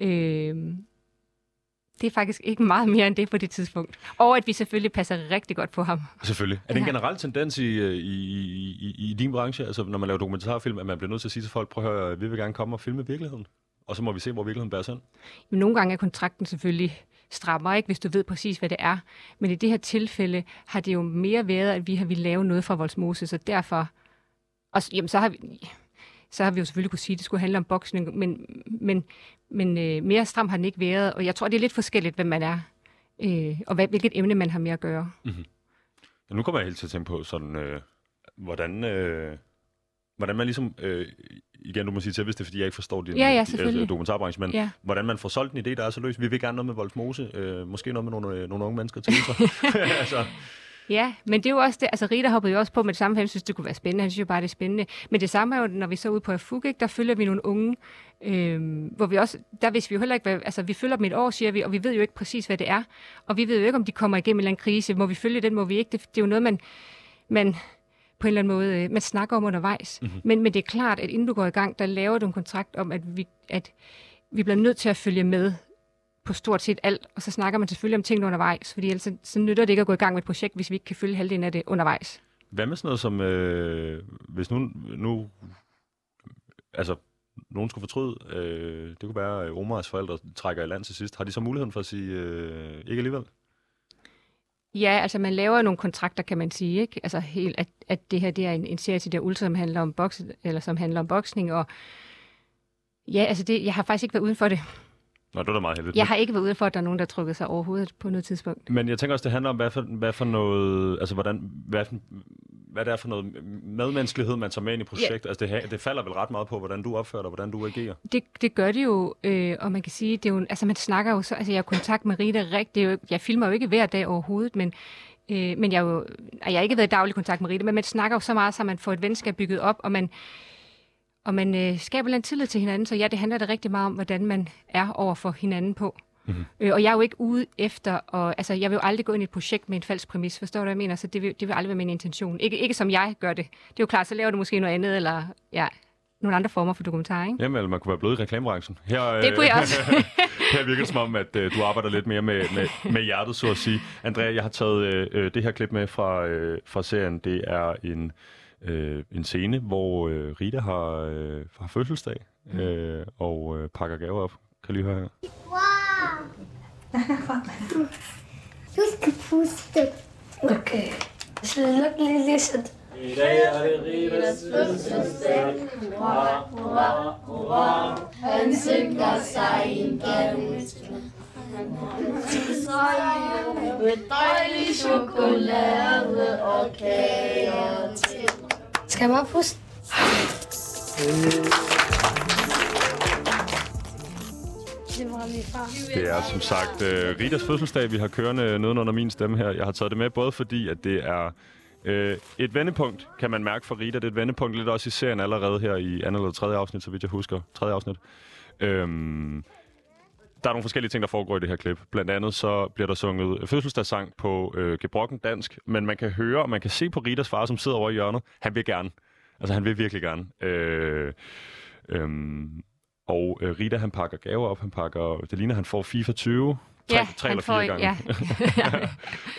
Øh, det er faktisk ikke meget mere end det på det tidspunkt. Og at vi selvfølgelig passer rigtig godt på ham.
Selvfølgelig. Er det en generel tendens i, øh, i, i, i, i din branche, altså når man laver dokumentarfilm, at man bliver nødt til at sige til folk, prøv at høre, vi vil gerne komme og filme virkeligheden? Og så må vi se, hvor virkeligheden bærer sig hen.
Men nogle gange er kontrakten selvfølgelig strammer, ikke, hvis du ved præcis, hvad det er. Men i det her tilfælde har det jo mere været, at vi har ville lave noget fra Voldsmose, så derfor... Og, jamen, så har vi, så har vi jo selvfølgelig kunne sige, at det skulle handle om boksning, men, men, men øh, mere stram har den ikke været, og jeg tror, det er lidt forskelligt, hvem man er, øh, og hvad, hvilket emne man har med at gøre.
Ja, nu kommer jeg helt til at tænke på sådan, øh, hvordan, øh, hvordan man ligesom, øh, igen du må sige til, hvis det er, fordi jeg ikke forstår din
Ja, ja,
øh, dokumentarbranche, men
Ja.
hvordan man får solgt en idé, der er så løs. Vi vil gerne noget med Voldsmose, øh, måske noget med nogle, øh, nogle unge mennesker til sig. altså,
Ja, men det er jo også det. Altså, Rita hoppede jo også på med det samme, for han synes, det kunne være spændende. Han synes jo bare, det er spændende. Men det samme er jo, når vi så ud på Afug, ikke, der følger vi nogle unge, øhm, hvor vi også, der vidste vi jo heller ikke, hvad, altså vi følger dem et år, siger vi, og vi ved jo ikke præcis, hvad det er. Og vi ved jo ikke, om de kommer igennem en eller anden krise. Må vi følge den, må vi ikke? Det, det er jo noget, man, man på en eller anden måde, øh, man snakker om undervejs. Mm-hmm. Men, men det er klart, at inden du går i gang, der laver du en kontrakt om, at vi, at vi bliver nødt til at følge med på stort set alt, og så snakker man selvfølgelig om tingene undervejs, fordi ellers så, så nytter det ikke at gå i gang med et projekt, hvis vi ikke kan følge halvdelen af det undervejs.
Hvad med sådan noget som, øh, hvis nu, nu, altså, nogen skulle fortryde, øh, det kunne være, at Omars forældre trækker i land til sidst. Har de så muligheden for at sige, øh, ikke alligevel?
Ja, altså man laver nogle kontrakter, kan man sige, ikke? Altså helt, at, at det her det er en, en serie til der Ultra, som handler om boks, eller som handler om boksning, og ja, altså det, jeg har faktisk ikke været uden for det.
Nå, det er da meget heldigt.
Jeg har ikke været ude for, at der er nogen, der trykker sig overhovedet på noget tidspunkt.
Men jeg tænker også, det handler om, hvad for, hvad for noget, altså hvordan, hvad, for, hvad det er for noget medmenneskelighed, man tager med ind i projektet. Ja. Altså det, det falder vel ret meget på, hvordan du opfører dig, hvordan du agerer.
Det, det gør det jo, øh, og man kan sige, det er jo, altså man snakker jo så, altså jeg har kontakt med Rita rigtig, jo, jeg filmer jo ikke hver dag overhovedet, men Øh, men jeg, jo, jeg har ikke været i daglig kontakt med Rita, men man snakker jo så meget, så man får et venskab bygget op, og man, og man øh, skaber en tillid til hinanden. Så ja, det handler da rigtig meget om, hvordan man er over for hinanden på. Mm-hmm. Øh, og jeg er jo ikke ude efter, og, altså jeg vil jo aldrig gå ind i et projekt med en falsk præmis, forstår du, hvad jeg mener? Så det vil, det vil aldrig være min intention. Ikke, ikke som jeg gør det. Det er jo klart, så laver du måske noget andet, eller ja, nogle andre former for dokumentar, ikke?
Jamen, eller man kunne være blevet i reklamebranchen.
Her, det kunne jeg også.
her virker det som om, at uh, du arbejder lidt mere med, med, med hjertet, så at sige. Andrea, jeg har taget uh, det her klip med fra, uh, fra serien. Det er en, uh, en scene, hvor uh, Rita har, uh, har fødselsdag mm. uh, og uh, pakker gaver op. Kan lige høre her? Wow!
du skal puste. Okay. Så luk lige lidt i dag er det Ritas fødselsdag. Hurra, hurra, hurra. Han synker sig igennem med dejlig chokolade og kager til. Skal jeg bare puste?
Det er som sagt øh, uh, Ritas fødselsdag, vi har kørende nedenunder min stemme her. Jeg har taget det med, både fordi, at det er Øh, et vendepunkt kan man mærke for Rita. Det er et vendepunkt lidt også i serien allerede her i andet eller tredje afsnit, så vidt jeg husker. Tredje afsnit. Øhm, der er nogle forskellige ting, der foregår i det her klip. Blandt andet så bliver der sunget fødselsdagssang på øh, gebrokken dansk, men man kan høre, og man kan se på Ritas far, som sidder over i hjørnet. Han vil gerne. Altså, han vil virkelig gerne. Øh, øh, og øh, Rita, han pakker gaver op. Han pakker, det ligner, han får FIFA 20 tre, ja, tre eller fire får, gange.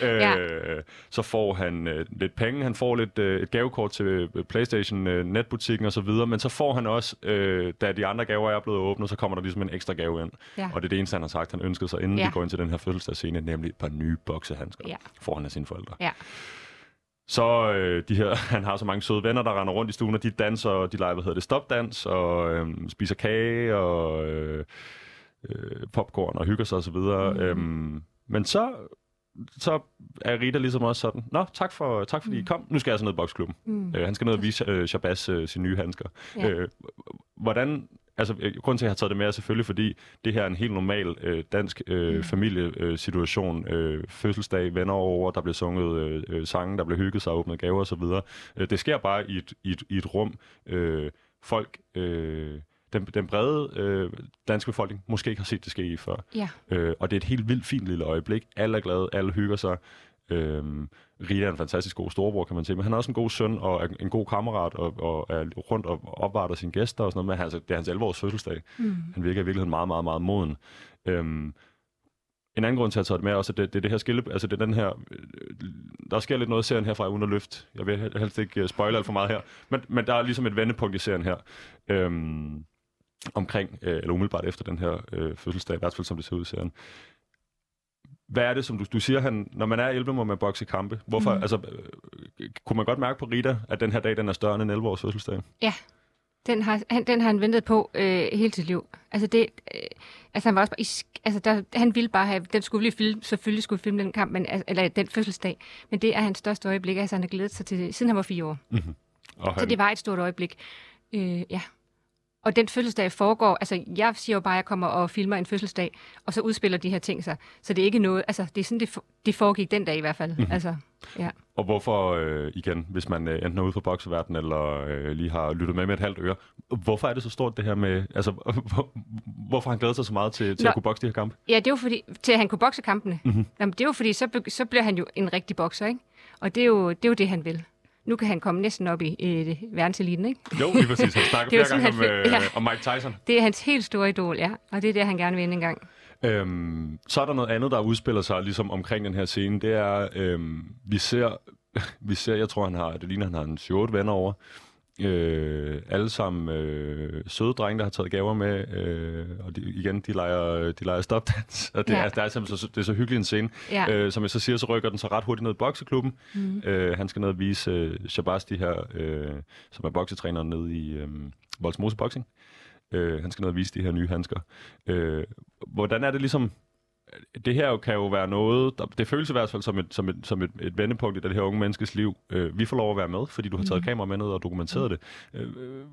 Ja. øh, så får han øh, lidt penge, han får lidt øh, et gavekort til øh, Playstation øh, netbutikken osv., men så får han også, øh, da de andre gaver er blevet åbnet, så kommer der ligesom en ekstra gave ind. Ja. Og det er det eneste, han har sagt, han ønskede sig, inden ja. vi går ind til den her fødselsdagsscene, nemlig et par nye boksehandsker, ja. får han af sine forældre. Ja. Så øh, de her, han har så mange søde venner, der render rundt i stuen, og de danser, og de leger, hvad hedder det, stopdans, og øh, spiser kage, og... Øh, øh, popcorn og hygger sig osv. Mm. Øhm, men så, så er Rita ligesom også sådan, Nå, tak, for, tak fordi mm. I kom. Nu skal jeg altså ned i boksklubben. Mm. Øh, han skal ned og vise øh, Shabazz øh, sine nye handsker. Ja. Øh, hvordan, altså, øh, grunden til, at jeg har taget det med, er selvfølgelig, fordi det her er en helt normal øh, dansk øh, mm. familiesituation. Øh, fødselsdag, venner over, der bliver sunget øh, øh, sange, der bliver hygget sig, åbnet gaver osv. Øh, det sker bare i et, i et, i et rum. Øh, folk... Øh, den, den brede øh, danske befolkning måske ikke har set det ske i før. Ja. Øh, og det er et helt vildt fint lille øjeblik. Alle er glade, alle hygger sig. Øhm, Rita er en fantastisk god storebror, kan man sige, men han er også en god søn og er en god kammerat og, og er rundt og opvarter sine gæster og sådan noget. Men altså, det er hans 11-års fødselsdag. Mm. Han virker i virkeligheden meget, meget, meget moden. Øhm, en anden grund til at tage det med også, at det, det er det her skille, altså det er den her, øh, der sker lidt noget i serien her fra Underløft. Jeg vil helst ikke øh, spoile alt for meget her, men, men der er ligesom et vendepunkt i serien her. Øhm, omkring, øh, eller umiddelbart efter den her øh, fødselsdag, i hvert fald som det ser ud i serien. Hvad er det, som du, du siger, han, når man er 11, må man bokse kampe. Hvorfor, mm. altså, øh, kunne man godt mærke på Rita, at den her dag, den er større end en 11-års fødselsdag?
Ja, den har, han, den har han ventet på øh, hele sit liv. Altså, det, øh, altså han var også bare, altså der, han ville bare have, den skulle vi filme, selvfølgelig skulle filme den kamp, men, eller den fødselsdag. Men det er hans største øjeblik, altså han har glædet sig til siden han var fire år. Mm-hmm. Og han... Så det var et stort øjeblik. Øh, ja. Og den fødselsdag foregår, altså jeg siger jo bare, at jeg kommer og filmer en fødselsdag, og så udspiller de her ting sig. Så det er ikke noget, altså det er sådan, det, for, det foregik den dag i hvert fald. Mm-hmm. Altså, ja.
Og hvorfor, øh, igen, hvis man øh, enten er ude på bokseverden, eller øh, lige har lyttet med med et halvt øre, hvorfor er det så stort det her med, altså hvor, hvorfor han glæder sig så meget til, til Nå, at kunne bokse de her kampe?
Ja, det er jo fordi, til at han kunne bokse kampene. Mm-hmm. Jamen, det er jo fordi, så, så bliver han jo en rigtig bokser, ikke? Og det er jo det, er jo det han vil nu kan han komme næsten op i øh, verdenseliten, ikke?
Jo, lige præcis. Han snakker flere gange om, øh, ja. om Mike Tyson.
Det er hans helt store idol, ja. Og det er det, han gerne vil en gang.
Øhm, så er der noget andet, der udspiller sig ligesom omkring den her scene. Det er, øhm, vi ser vi ser, jeg tror, han har, det ligner, han har en 7 venner over. Øh, alle sammen øh, søde drenge, der har taget gaver med, øh, og de, igen, de leger, de leger stopdans, og det,
Ja.
er, det, er simpelthen så, det er så hyggelig en scene.
Ja.
Øh, som jeg så siger, så rykker den så ret hurtigt ned i bokseklubben.
Mm.
Øh, han skal ned og vise øh, Shabasti her, øh, som er boksetræner nede i øh, Voldsmose Boxing. Øh, han skal ned og vise de her nye handsker. Øh, hvordan er det ligesom... Det her jo kan jo være noget, der, det føles i hvert fald som et, som et, som et, et vendepunkt i det her unge menneskes liv. Øh, vi får lov at være med, fordi du har taget
Mhm.
kamera med ned og dokumenteret det. Øh, øh,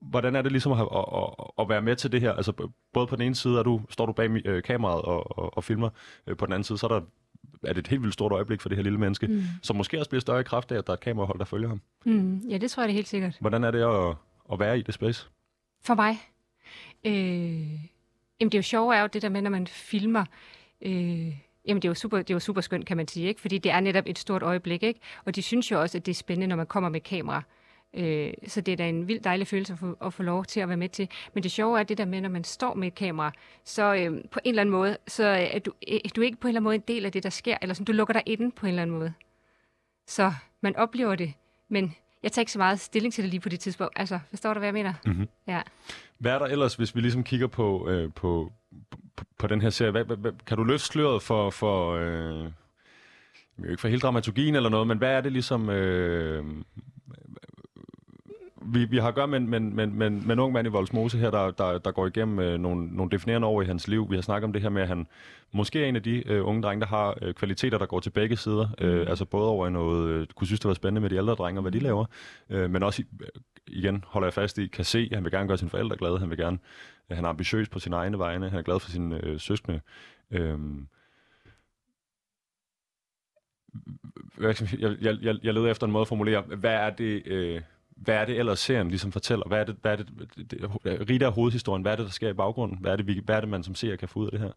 hvordan er det ligesom at, at, at, at være med til det her? Altså, både på den ene side er du, står du bag øh, kameraet og, og, og filmer, øh, på den anden side så er, der, er det et helt vildt stort øjeblik for det her lille menneske,
Mm.
som måske også bliver større i kraft af, at der er et kamerahold, der følger ham.
Mm. Ja, det tror jeg det helt sikkert.
Hvordan er det at, at være i det space?
For mig? Øh, jamen det er jo sjovt er jo det der med, når man filmer, øh, jamen det er, jo super, det er jo super skønt, kan man sige, ikke? fordi det er netop et stort øjeblik, ikke? og de synes jo også, at det er spændende, når man kommer med kamera. Øh, så det er da en vild dejlig følelse at få, at få lov til at være med til. Men det sjove er det der med, når man står med et kamera, så øh, på en eller anden måde, så er du, øh, du er ikke på en eller anden måde en del af det, der sker, eller sådan, du lukker dig inde på en eller anden måde. Så man oplever det, men jeg tager ikke så meget stilling til det lige på det tidspunkt. Altså, forstår du, hvad jeg mener?
Mm-hmm.
Ja.
Hvad er der ellers, hvis vi ligesom kigger på, øh, på, på, på den her serie? Hvad, hvad, hvad, kan du løfte sløret for, for øh, ikke for hele dramaturgien eller noget, men hvad er det ligesom... Øh, vi, vi har at gøre med, med, med, med, med en ung mand i Voldsmose her, der, der, der går igennem øh, nogle, nogle definerende år i hans liv. Vi har snakket om det her med, at han måske er en af de øh, unge drenge, der har øh, kvaliteter, der går til begge sider. Øh, altså både over i noget, øh, kunne synes, det var spændende med de ældre drenge og hvad de laver, øh, men også, i, øh, igen holder jeg fast i, kan se, at han vil gerne gøre sine forældre glade, han vil gerne, at han er ambitiøs på sine egne vegne, han er glad for sine øh, søskende. Øhm, jeg, jeg, jeg, jeg leder efter en måde at formulere, hvad er det, øh, hvad er det ellers serien ligesom fortæller? Hvad er det, hvad er det, det, det Rita er hovedhistorien, hvad er det, der sker i baggrunden? Hvad er det, vi, hvad er det man som ser kan få ud af det her?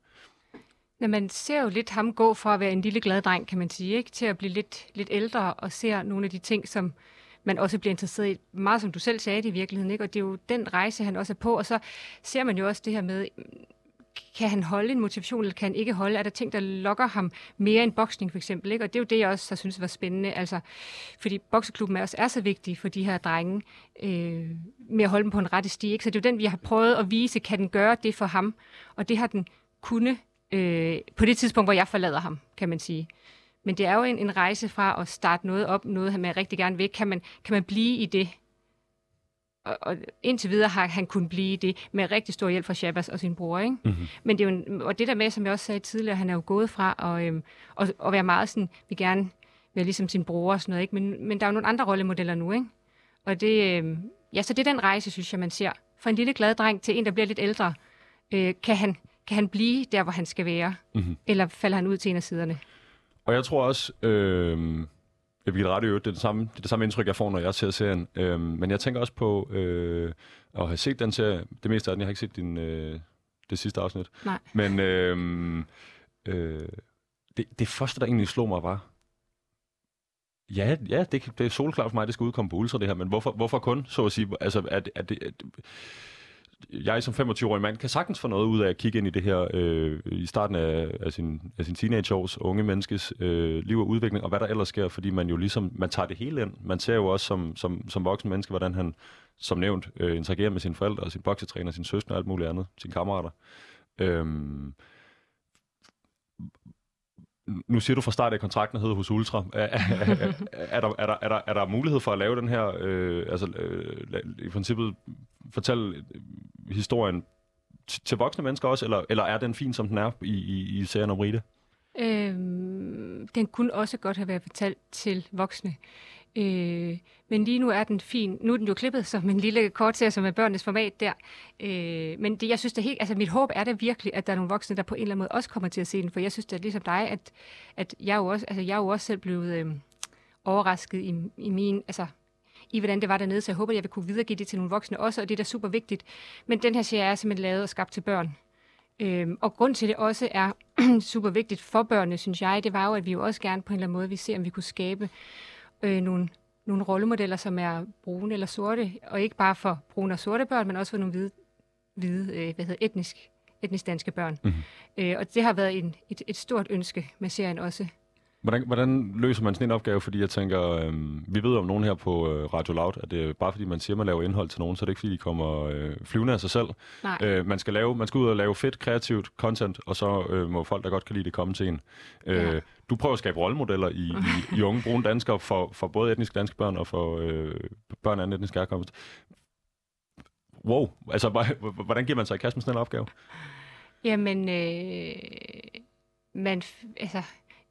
Når man ser jo lidt ham gå fra at være en lille glad dreng, kan man sige, ikke, til at blive lidt, lidt ældre og ser nogle af de ting, som man også bliver interesseret i. Meget som du selv sagde det i virkeligheden, ikke? og det er jo den rejse, han også er på. Og så ser man jo også det her med, kan han holde en motivation, eller kan han ikke holde? Er der ting, der lokker ham mere end boksning for eksempel? Ikke? Og det er jo det, jeg også har synes var spændende. Altså, fordi bokseklubben er også er så vigtig for de her drenge, øh, med at holde dem på en rette sti. Ikke? Så det er jo den, vi har prøvet at vise, kan den gøre det for ham? Og det har den kunne øh, på det tidspunkt, hvor jeg forlader ham, kan man sige. Men det er jo en, en rejse fra at starte noget op, noget man rigtig gerne vil. Kan man, kan man blive i det? Og, og indtil videre har han kunnet blive i det med rigtig stor hjælp fra Shabazz og sin bror. Ikke?
Mm-hmm.
Men det er jo en, og det der med, som jeg også sagde tidligere, han er jo gået fra at, øhm, at, at være meget sådan, vi gerne være ligesom sin bror og sådan noget, ikke? Men, men der er jo nogle andre rollemodeller nu, ikke? Og det, øhm, ja, så det er den rejse, synes jeg, man ser. Fra en lille glad dreng til en, der bliver lidt ældre, øh, kan, han, kan han blive der, hvor han skal være?
Mm-hmm.
Eller falder han ud til en af siderne?
Og jeg tror også, øh, vil ret i øvrigt, det er det, samme, det er det samme indtryk, jeg får, når jeg ser serien. Øh, men jeg tænker også på øh, at have set den serie. Det meste af den, jeg har ikke set din, øh, det sidste afsnit.
Nej.
Men øh, øh, det, det første, der egentlig slog mig, var, ja, ja det, det er solklart for mig, det skal udkomme på Ultra, det her, men hvorfor, hvorfor kun, så at sige? Altså, er, er det, er det, jeg som 25-årig mand kan sagtens få noget ud af at kigge ind i det her øh, i starten af, af, sin, af sin teenageårs unge menneskes øh, liv og udvikling, og hvad der ellers sker, fordi man jo ligesom, man tager det hele ind. Man ser jo også som, som, som voksen menneske, hvordan han, som nævnt, øh, interagerer med sine forældre, sin boksetræner, sin søster og alt muligt andet, sine kammerater. Øhm, nu siger du fra start af kontrakten hedder hos Ultra. Er, er, er, er, der, er, der, er, der, er der mulighed for at lave den her, øh, altså øh, i princippet fortælle historien t- til voksne mennesker også, eller, eller er den fin, som den er i, i, i serien om Rita?
Øhm, den kunne også godt have været fortalt til voksne. Øh, men lige nu er den fin. Nu er den jo klippet som en lille kortserie, som er børnenes format der. Øh, men det, jeg synes, det er helt, altså mit håb er det virkelig, at der er nogle voksne, der på en eller anden måde også kommer til at se den. For jeg synes, det er ligesom dig, at, at jeg, jo også, altså, jeg er jo også selv blevet øh, overrasket i, i min, altså i hvordan det var dernede, så jeg håber, at jeg vil kunne videregive det til nogle voksne også, og det er da super vigtigt. Men den her serie er simpelthen lavet og skabt til børn. Øhm, og grund til, at det også er super vigtigt for børnene, synes jeg, det var jo, at vi jo også gerne på en eller anden måde vi se, om vi kunne skabe øh, nogle, nogle rollemodeller, som er brune eller sorte, og ikke bare for brune og sorte børn, men også for nogle hvide, hvide øh, hvad hedder, etnisk, etnisk danske børn.
Mhm.
Øh, og det har været en, et, et stort ønske med serien også.
Hvordan, hvordan løser man sådan en opgave? Fordi jeg tænker, øh, vi ved om nogen her på øh, Radio Loud, at det er bare fordi man siger, man laver indhold til nogen, så er det ikke fordi, de kommer øh, flyvende af sig selv.
Nej.
Øh, man, skal lave, man skal ud og lave fedt, kreativt content, og så øh, må folk, der godt kan lide det, komme til en. Øh,
Ja.
Du prøver at skabe rollemodeller i, i, i unge brune danskere for, for både etniske danske børn og for øh, børn af anden etnisk herkomst. Wow, altså hvordan giver man sig i kast med sådan en opgave?
Jamen, øh, man, altså,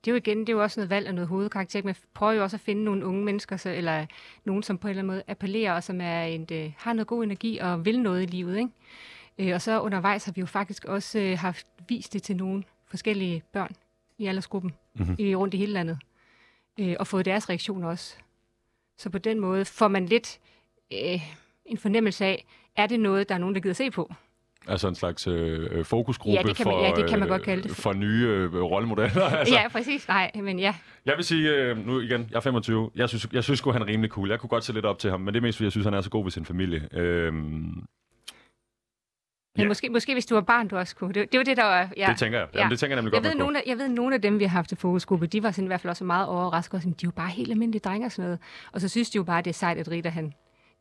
det er jo igen, det er jo også noget valg og noget hovedkarakter. Man prøver jo også at finde nogle unge mennesker, så, eller nogen, som på en eller anden måde appellerer, og som er en, øh, har noget god energi og vil noget i livet. Ikke? Øh, og så undervejs har vi jo faktisk også øh, haft vist det til nogle forskellige børn i aldersgruppen
Mhm.
i, rundt i hele landet. Øh, og fået deres reaktioner også. Så på den måde får man lidt øh, en fornemmelse af, er det noget, der er nogen, der gider se på?
Altså en slags øh, øh, fokusgruppe
Ja, det kan man-
for,
ja, det kan man
øh,
godt kalde det.
for nye øh, rollemodeller. altså.
Ja, præcis. Nej, men ja.
Jeg vil sige, øh, nu igen, jeg er 25. Jeg synes, jeg synes han er rimelig cool. Jeg kunne godt se lidt op til ham, men det er mest, fordi jeg synes, han er så god ved sin familie. Øhm,
Men
Ja.
måske, måske hvis du var barn, du også kunne. Det, det var det, der var... Ja.
Det tænker jeg. Jamen, det tænker jeg nemlig
jeg
godt,
ved, nogle af, jeg ved, nogle af dem, vi har haft i fokusgruppe, de var sådan i hvert fald også meget overrasket. Og sådan, de jo bare helt almindelige drenge og sådan noget. Og så synes de jo bare, det er sejt, at Rita, han...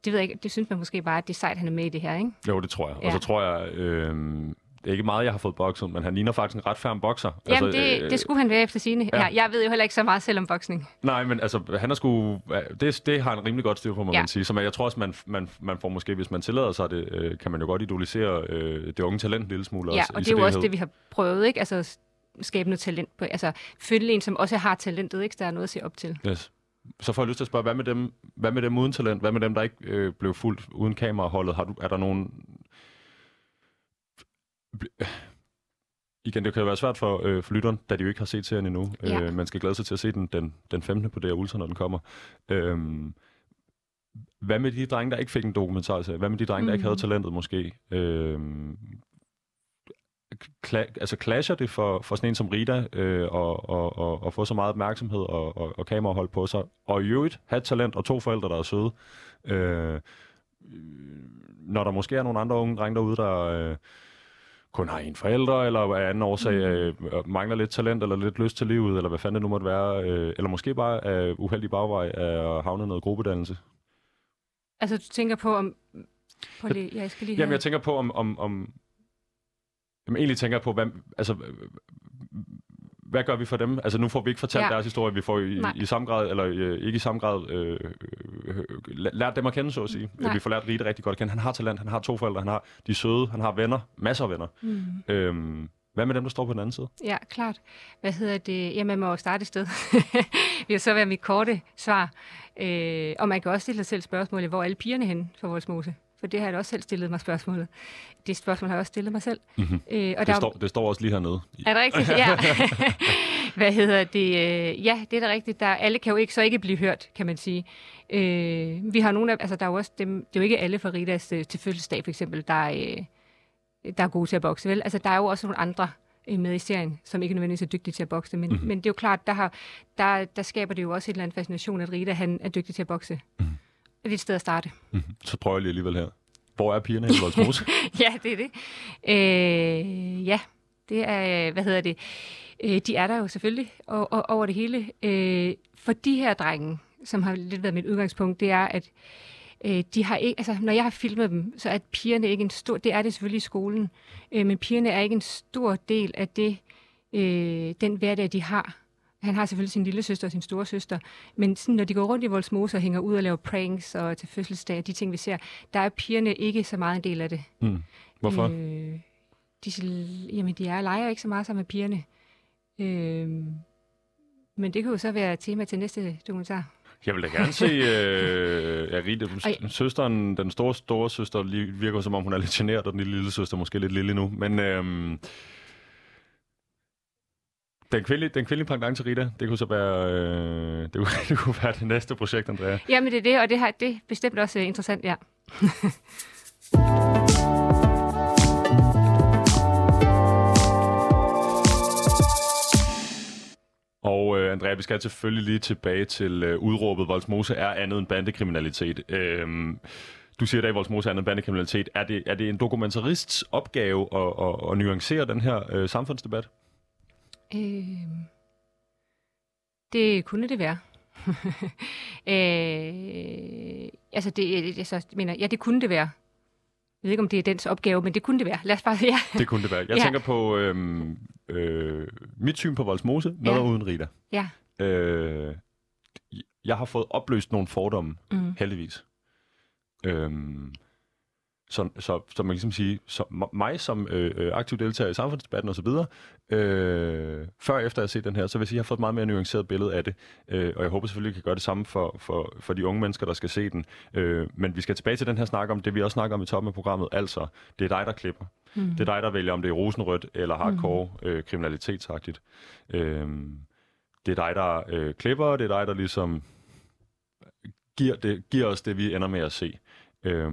Det ved jeg ikke, det synes man måske bare, at det er sejt, han er med i det her, ikke?
Jo, det tror jeg. Og
Ja.
så tror jeg, øh, det er ikke meget, jeg har fået bokset, men han ligner faktisk en ret færm bokser.
Jamen, det,
øh,
det skulle han være efter sine.
ja.
Jeg ved jo heller ikke så meget selv om boksning.
Nej, men altså, han er sgu, det, det har han rimelig godt styr på, må
Ja.
man sige. Så man, jeg tror også, man, man, man får måske, hvis man tillader sig det, øh, kan man jo godt idolisere øh, det unge talent en lille smule
Ja,
også.
og det er jo også det, vi har prøvet, ikke? Altså skabe noget talent på. Altså følge en, som også har talentet, ikke? Der er noget at se op til.
Yes. Så får jeg lyst til at spørge, hvad med dem, hvad med dem uden talent? Hvad med dem, der ikke øh, blev fuldt uden kameraholdet? Har du, er der nogen... Igen, det kan jo være svært for, øh, for lytteren, da de jo ikke har set serien endnu.
Ja.
Øh, man skal glæde sig til at se den den, den 15. på DR Ultra, når den kommer. Øhm, hvad med de drenge, der ikke fik en dokumentarserie? Hvad med de drenge, der ikke havde
Mhm.
talentet måske? Øhm, kla- altså clasher det for, for sådan en som Rita øh, og, og, og, og få så meget opmærksomhed og, og, og kamerahold på sig, og i øvrigt have talent og to forældre, der er søde. Øh, når der måske er nogle andre unge drenge derude, der øh, kun har en forælder, eller af anden årsag øh, mangler lidt talent, eller lidt lyst til livet, eller hvad fanden det nu måtte være, øh, eller måske bare af uheldig bagvej at havne noget gruppedannelse.
Altså, du tænker på, om... På ja, jeg skal lige
Jamen, jeg tænker på, om... om, om jamen, egentlig tænker jeg på, hvad, altså, hvad gør vi for dem? Altså, nu får vi ikke fortalt ja. Deres historie. Vi får i,
Nej.
i samme grad, eller øh, ikke i samme grad, øh, øh, læ- lært dem at kende, så at sige.
Nej.
Vi får lært Rita rigtig godt at kende. Han har talent, han har to forældre, han har de søde, han har venner, masser af venner.
Mm.
Øhm, hvad med dem, der står på den anden side?
Ja, klart. Hvad hedder det? Ja, man må jo starte et sted. det vil så være mit korte svar. Øh, og man kan også stille sig selv spørgsmålet, hvor er alle pigerne henne for Voldsmose? For det har jeg også selv stillet mig spørgsmålet. Det spørgsmål har jeg også stillet mig selv.
Mm-hmm.
Øh, og
Det, står, det står også lige hernede.
Er det rigtigt? Ja. Hvad hedder det? Øh, Ja, det er da rigtigt. Der, alle kan jo ikke, så ikke blive hørt, kan man sige. Øh, vi har nogle af, altså der er jo også dem, det er jo ikke alle fra Ritas øh, til fødselsdag for eksempel, der er, øh, der er gode til at bokse, vel? Altså der er jo også nogle andre med i serien, som ikke nødvendigvis er dygtige til at bokse, men,
Mhm.
mm-hmm. men det er jo klart, der, har, der, der skaber det jo også et eller andet fascination, at Rita han er dygtig til at bokse.
Mhm.
Et sted at starte.
Mm-hmm. Så prøver jeg lige alligevel her. Hvor er pigerne i Voldsmose?
ja, det er det. Øh, ja, det er, hvad hedder det, øh, de er der jo selvfølgelig og, og, over det hele. Øh, for de her drenge, som har lidt været mit udgangspunkt, det er, at øh, de har ikke, altså når jeg har filmet dem, så er pigerne ikke en stor, det er det selvfølgelig i skolen, øh, men pigerne er ikke en stor del af det, øh, den hverdag, de har. Han har selvfølgelig sin lille søster og sin store søster, men sådan, når de går rundt i Voldsmose og hænger ud og laver pranks og til fødselsdag og de ting, vi ser, der er pigerne ikke så meget en del af det.
Mm. Hvorfor? Øh.
Øh, de, jamen, de er leger ikke så meget sammen med pigerne. Øh, men det kan jo så være tema til næste dokumentar.
Jeg vil da gerne se øh, ja, Rita,
Ej.
søsteren, den store, store søster, virker som om hun er lidt generet, og den lille, lille søster måske lidt lille nu. Men øhm, den kvindelige, den kvindelige pendant til Rita, det kunne så være, øh, det, kunne, det kunne være det næste projekt, Andrea.
Jamen det er det, og det, har, det er bestemt også øh, interessant, ja.
Og øh, Andrea, vi skal selvfølgelig lige tilbage til øh, udråbet, Voldsmose er andet end bandekriminalitet. Øhm, du siger i dag, at Voldsmose er andet end bandekriminalitet. Er det, er det en dokumentarists opgave at, at, at nuancere den her øh, samfundsdebat?
Øh, Det kunne det være. øh, altså, det, altså, mener, ja, det kunne det være. Jeg ved ikke, om det er dens opgave, men det kunne det være. Lad os bare, ja.
Det kunne det være. Jeg
Ja.
tænker på øhm, øh, mit syn på Voldsmose, med
Ja.
uden Rita.
Ja.
Øh, jeg har fået opløst nogle fordomme,
Mm.
heldigvis. Øhm, så, så, så man ligesom sige, så mig som øh, øh, aktiv deltager i samfundsdebatten osv., øh, før og efter jeg har set den her, så vil jeg sige, at jeg har fået et meget mere nuanceret billede af det, øh, og jeg håber selvfølgelig, at jeg kan gøre det samme for, for, for de unge mennesker, der skal se den. Øh, men vi skal tilbage til den her snak om det, vi også snakker om i toppen af programmet, altså, det er dig, der klipper.
Mm.
Det er dig, der vælger, om det er rosenrødt eller hardcore øh, kriminalitetsagtigt. Øh, det er dig, der øh, klipper, og det er dig, der ligesom giver, det, giver os det, vi ender med at se. Øh,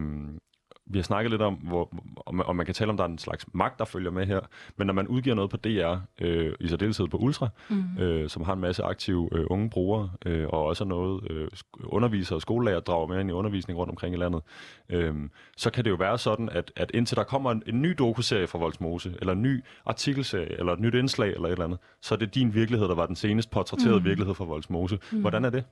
vi har snakket lidt om, hvor, om, om man kan tale om, der er en slags magt, der følger med her. Men når man udgiver noget på DR, øh, i særdeleshed på Ultra,
Mm.
øh, som har en masse aktive øh, unge brugere, øh, og også noget øh, undervisere og skolelærer drager med ind i undervisning rundt omkring i landet, øh, så kan det jo være sådan, at, at indtil der kommer en, en ny dokuserie fra Voldsmose, eller en ny artikelserie, eller et nyt indslag, eller et eller andet, så er det din virkelighed, der var den senest portrætterede
Mm.
virkelighed fra Voldsmose.
Mm.
Hvordan er det?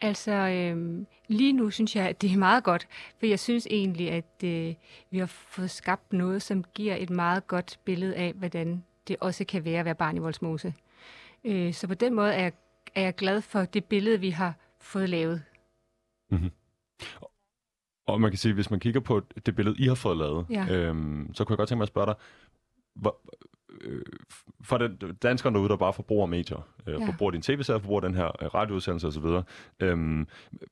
Altså, øhm, lige nu synes jeg, at det er meget godt, for jeg synes egentlig, at øh, vi har fået skabt noget, som giver et meget godt billede af, hvordan det også kan være at være barn i Voldsmose. Øh, så på den måde er jeg, er jeg glad for det billede, vi har fået lavet.
Og man kan sige, hvis man kigger på det billede, I har fået lavet,
Ja.
øhm, så kunne jeg godt tænke mig at spørge dig, hvor, øh, for den, danskerne derude, der bare forbruger medier, øh,
Ja.
forbruger din tv-serie, forbruger den her øh, radioudsendelse osv., øhm,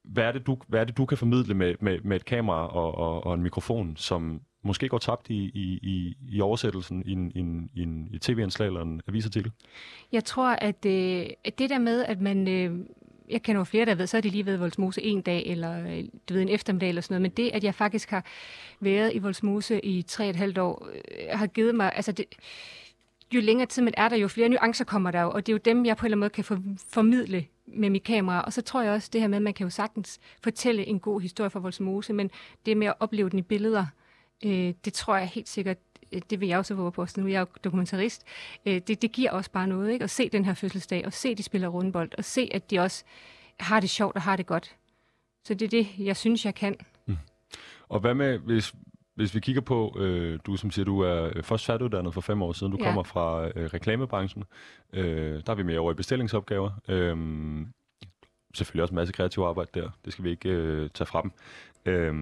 hvad, er det, du, hvad er det, du kan formidle med, med, med et kamera og, og, og en mikrofon, som måske går tabt i, i, i, i oversættelsen i en, i en, i en i et tv-indslag eller en avisartikel?
Jeg tror, at, øh, at det der med, at man... Øh, jeg kender jo flere, der ved, så har de lige været i Voldsmose en dag, eller øh, du ved, en eftermiddag eller sådan noget. Men det, at jeg faktisk har været i Voldsmose i tre og et halvt år, øh, har givet mig... Altså det, jo længere tid man er der, jo flere nuancer kommer der jo, og det er jo dem, jeg på en eller anden måde kan for, formidle med mit kamera. Og så tror jeg også det her med, at man kan jo sagtens fortælle en god historie fra Voldsmose, men det med at opleve den i billeder, øh, det tror jeg helt sikkert, øh, det vil jeg også våge på, så nu er jeg jo dokumentarist, øh, det, det giver også bare noget, ikke? At se den her fødselsdag, og se, de spiller rundbold, og se, at de også har det sjovt og har det godt. Så det er det, jeg synes, jeg kan. Mm.
Og hvad med, hvis, hvis vi kigger på, øh, du som siger, du er øh, først færdiguddannet for fem år siden, du
Ja.
kommer fra øh, reklamebranchen, øh, der er vi mere over i bestillingsopgaver. Øh, selvfølgelig også en masse kreativ arbejde der, det skal vi ikke øh, tage fra dem. Øh,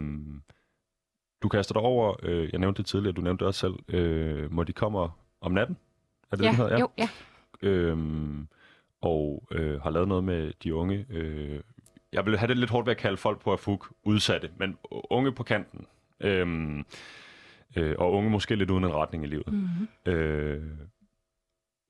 du kaster dig over, øh, jeg nævnte det tidligere, du nævnte det også selv, øh, må de kommer om natten? Er det
ja,
det, hedder?
jo, ja.
Øhm, og øh, har lavet noget med de unge. Øh, jeg vil have det lidt hårdt ved at kalde folk på Afuk udsatte, men unge på kanten. Øhm, øh, og unge måske lidt uden en retning i livet.
Mm-hmm.
Øh,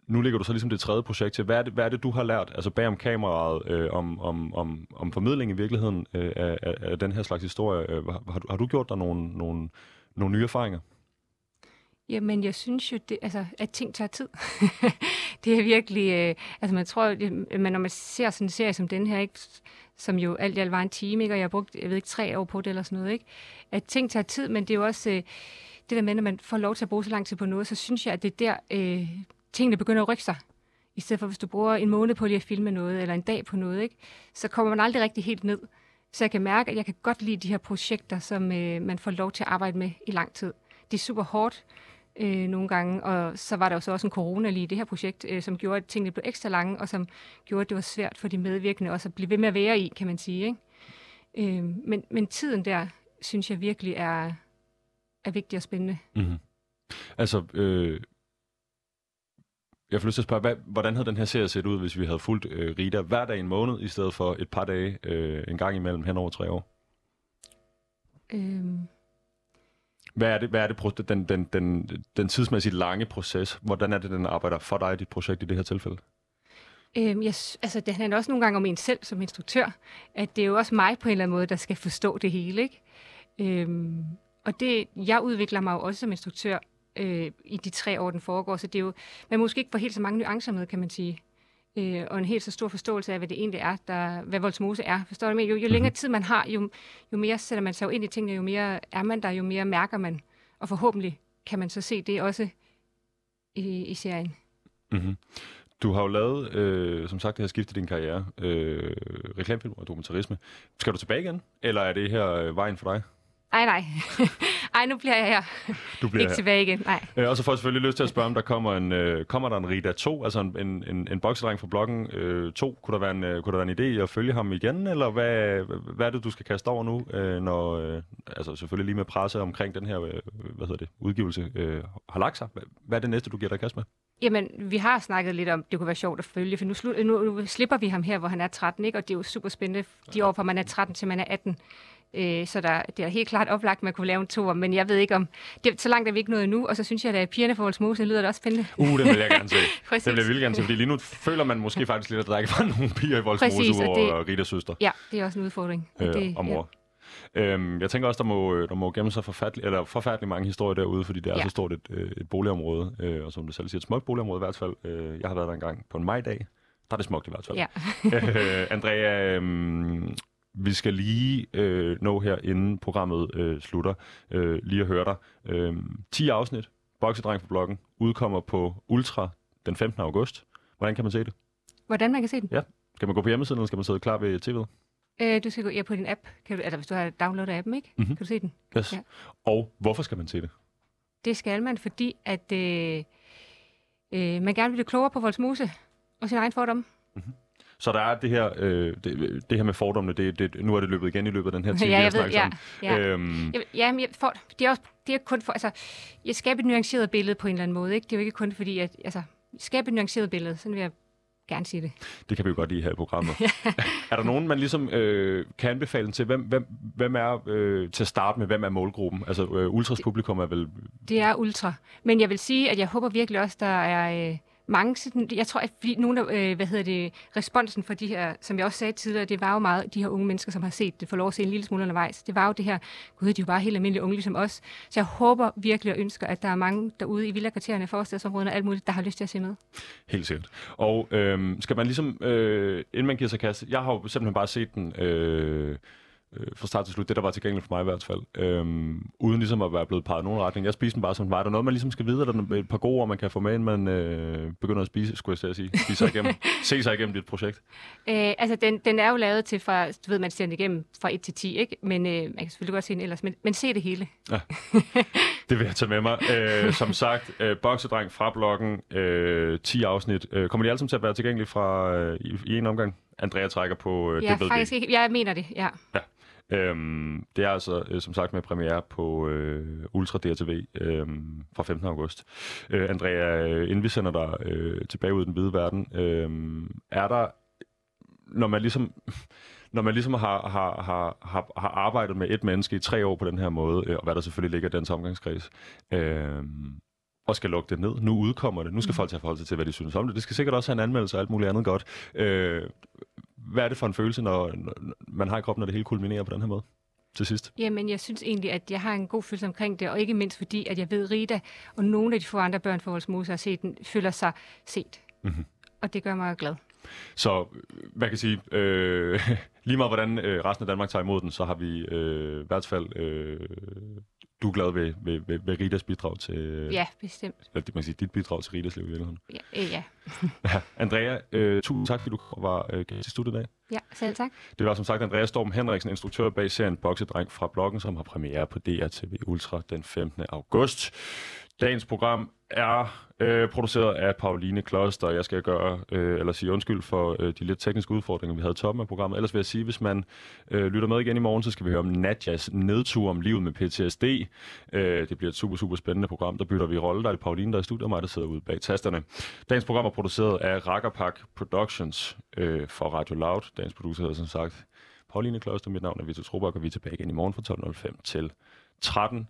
nu ligger du så ligesom det tredje projekt til. Hvad er det, hvad er det du har lært, altså bag om kameraet, øh, om, om, om, om formidling i virkeligheden øh, af, af, af den her slags historie? Øh, har, har, du, har du gjort dig nogle, nogle, nogle nye erfaringer?
Jamen, jeg synes jo, det, altså, at ting tager tid. det er virkelig... Øh, altså, man tror, det, men når man ser sådan en serie som den her, ikke, som jo alt i alt var en time, ikke, og jeg har brugt, jeg ved ikke, tre år på det eller sådan noget, ikke, at ting tager tid, men det er jo også øh, det der med, når man får lov til at bruge så lang tid på noget, så synes jeg, at det er der, øh, tingene begynder at rykke sig. I stedet for, hvis du bruger en måned på lige at filme noget, eller en dag på noget, ikke, så kommer man aldrig rigtig helt ned. Så jeg kan mærke, at jeg kan godt lide de her projekter, som øh, man får lov til at arbejde med i lang tid. Det er super hårdt, øh, nogle gange, og så var der jo så også en corona lige i det her projekt, øh, som gjorde, at tingene blev ekstra lange, og som gjorde, at det var svært for de medvirkende også at blive ved med at være i, kan man sige. Ikke? Øh, men, men tiden der, synes jeg virkelig er, er vigtig og spændende.
Mm-hmm. Altså, øh, jeg får lyst til at spørge, hvad, hvordan havde den her serie set ud, hvis vi havde fulgt øh, Rita hver dag en måned, i stedet for et par dage øh, en gang imellem hen over tre år?
Øh,
hvad er det, hvad er det den, den, den, den tidsmæssigt lange proces? Hvordan er det, den arbejder for dig i dit projekt i det her tilfælde?
Øhm, jeg, altså, det handler også nogle gange om en selv som instruktør, at det er jo også mig på en eller anden måde, der skal forstå det hele. Ikke? Øhm, og det, jeg udvikler mig jo også som instruktør øh, i de tre år, den foregår, så det er jo, man måske ikke får helt så mange nuancer med, kan man sige. Øh, og en helt så stor forståelse af, hvad det egentlig er, der, hvad Voldsmose er. Forstår du mig? Jo, jo længere tid man har, jo, jo mere sætter man sig ind i tingene, jo mere er man der, jo mere mærker man. Og forhåbentlig kan man så se det også i, i serien.
Mm-hmm. Du har jo lavet, øh, som sagt, det har skiftet din karriere, øh, reklamefilm og dokumentarisme. Skal du tilbage igen, eller er det her øh, vejen for dig?
Ej, nej. Ej, nu bliver jeg her.
Du bliver
Ikke tilbage igen, nej.
Øh, og så får jeg selvfølgelig lyst til at spørge, om der kommer en, øh, kommer der en Rita 2, altså en, en, en, en boksedreng fra bloggen øh, 2. Kunne der, være en, øh, kunne der være en idé at følge ham igen, eller hvad, hvad er det, du skal kaste over nu, øh, når, øh, altså selvfølgelig lige med presse omkring den her, øh, hvad hedder det, udgivelse øh, har lagt sig. Hvad, hvad er det næste, du giver dig kast med?
Jamen, vi har snakket lidt om, det kunne være sjovt at følge, for nu, slu- nu, nu slipper vi ham her, hvor han er 13, ikke? og det er jo super spændende, de år, fra man er 13 til man er 18. Øh, så der, det er helt klart oplagt, at man kunne lave en toer, men jeg ved ikke om... Det, så langt er vi ikke nået nu, og så synes jeg, at pigerne for Voldsmose lyder det også spændende.
Uh, det vil jeg gerne se.
Præcis.
Det vil jeg virkelig gerne se, fordi lige nu føler man måske faktisk lidt, at der ikke var nogen piger i Voldsmose
Præcis, og det-
Ritas søster
Ja, det er også en udfordring. Og
øh,
det,
og mor. Øhm, jeg tænker også, der må, der må gemme sig forfærdelig, eller forfærdelig mange historier derude, fordi det er ja.
Ja.
så stort et, øh, et boligområde, øh, og som du selv siger, et smukt boligområde i hvert fald. Øh, jeg har været der engang på en majdag. Der er det smukt i hvert fald.
Ja.
øh, Andrea, øh, vi skal lige øh, nå her, inden programmet øh, slutter, øh, lige at høre dig. Øh, 10 afsnit, Boksedreng på bloggen, udkommer på Ultra den 15. august. Hvordan kan man se det?
Hvordan man kan se den?
Skal man gå på hjemmesiden, eller skal man sidde klar ved tv'et?
Øh, du skal gå ja, på din app, kan du, altså hvis du har downloadet appen, ikke?
Mhm.
Kan du se den?
Yes.
Ja.
Og hvorfor skal man se det?
Det skal man, fordi at øh, øh, man gerne vil blive klogere på Voldsmose og sin egen fordom.
Så der er det her, øh, det, det her med fordommene, det, det, nu er det løbet igen i løbet af den her time,
ja, jeg ved, ja.
om.
ja.
Øhm,
ja, men jeg for, det er også det er kun for, altså, jeg skaber et nuanceret billede på en eller anden måde, ikke? Det er jo ikke kun fordi, at, altså, skabe et nuanceret billede, sådan vil jeg gerne sige det.
det kan vi jo godt lide her i programmet. er der nogen, man ligesom øh, kan anbefale til? Hvem, hvem, hvem er øh, til at starte med, hvem er målgruppen? Altså, øh, Ultras publikum er vel...
Det er ultra. Men jeg vil sige, at jeg håber virkelig også, der er øh, mange sådan, jeg tror, at fordi nogle af, øh, hvad hedder det, responsen for de her, som jeg også sagde tidligere, det var jo meget de her unge mennesker, som har set det, for lov at se en lille smule undervejs. Det var jo det her, gud, de er jo bare helt almindelige unge ligesom os. Så jeg håber virkelig og ønsker, at der er mange derude i villakvartererne, forstadsområderne og alt muligt, der har lyst til at se med.
Helt sikkert. Og øh, skal man ligesom, øh, inden man giver sig kasse, jeg har jo simpelthen bare set den øh, øh, fra start til slut, det der var tilgængeligt for mig i hvert fald, øh, uden ligesom at være blevet peget i nogen retning. Jeg spiste den bare som den var. Er der noget, man ligesom skal vide, er der et par gode ord, man kan få med, inden man øh, begynder at spise, skulle jeg sige, spise sig igennem, se sig igennem dit projekt?
Øh, altså, den, den er jo lavet til fra, du ved, man ser den igennem fra 1 til 10, ikke? Men øh, man kan selvfølgelig godt se den ellers, men, men se det hele.
Det vil jeg tage med mig. Øh, som sagt, øh, boksedreng fra bloggen, øh, 10 afsnit. Øh, kommer de alle sammen til at være tilgængelige fra, øh, i, i en omgang? Andrea trækker på, øh,
Ja,
det ved
faktisk ikke. Jeg mener det, ja.
Øhm, det er altså øh, som sagt med premiere på øh, Ultra DRTV øh, fra 15. august. Øh, Andrea, øh, inden vi sender dig øh, tilbage ud i den hvide verden, øh, er der, når man ligesom, når man ligesom har, har, har, har, har arbejdet med et menneske i tre år på den her måde, øh, og hvad der selvfølgelig ligger i dens omgangskreds, øh, og skal lukke det ned. Nu udkommer det. Nu skal folk tage forhold sig til, hvad de synes om det. Det skal sikkert også have en anmeldelse og alt muligt andet godt. Øh, hvad er det for en følelse, når, når man har i kroppen, når det hele kulminerer på den her måde til sidst?
Jamen, jeg synes egentlig, at jeg har en god følelse omkring det, og ikke mindst fordi, at jeg ved, Rita og nogle af de få andre børn for Voldsmose har set den, føler sig set.
Mhm.
Og det gør mig glad.
Så øh, hvad kan jeg sige? Øh, lige meget hvordan øh, resten af Danmark tager imod den, så har vi øh, i hvert fald... Øh, du er glad ved, ved, ved, ved Ritas bidrag til... Øh,
Ja, bestemt.
Eller, man kan sige, dit bidrag til Ritas liv i virkeligheden.
Ja, øh, ja.
Andrea, øh, tusind tak, fordi du var øh, i studiet i dag.
ja selv tak.
Det var som sagt Andreas Storm Henriksen, instruktør bag serien Boksedreng fra bloggen, som har premiere på DRTV Ultra den 15. august. Dagens program er øh, produceret af Pauline Kloster. Jeg skal gøre, øh, eller sige undskyld for øh, de lidt tekniske udfordringer, vi havde i toppen af programmet. Ellers vil jeg sige, hvis man øh, lytter med igen i morgen, så skal vi høre om Nadjas nedtur om livet med PTSD. Øh, det bliver et super, super spændende program. Der bytter vi rolle. Der er det Pauline, der er i studiet, og mig, der sidder ude bag tasterne. Dagens program er produceret af Rakkerpak Productions øh, for Radio Loud. Dagens producer hedder som sagt Pauline Kloster. Mit navn er Vito Trobak, og vi er tilbage igen i morgen fra 12.05 til 13.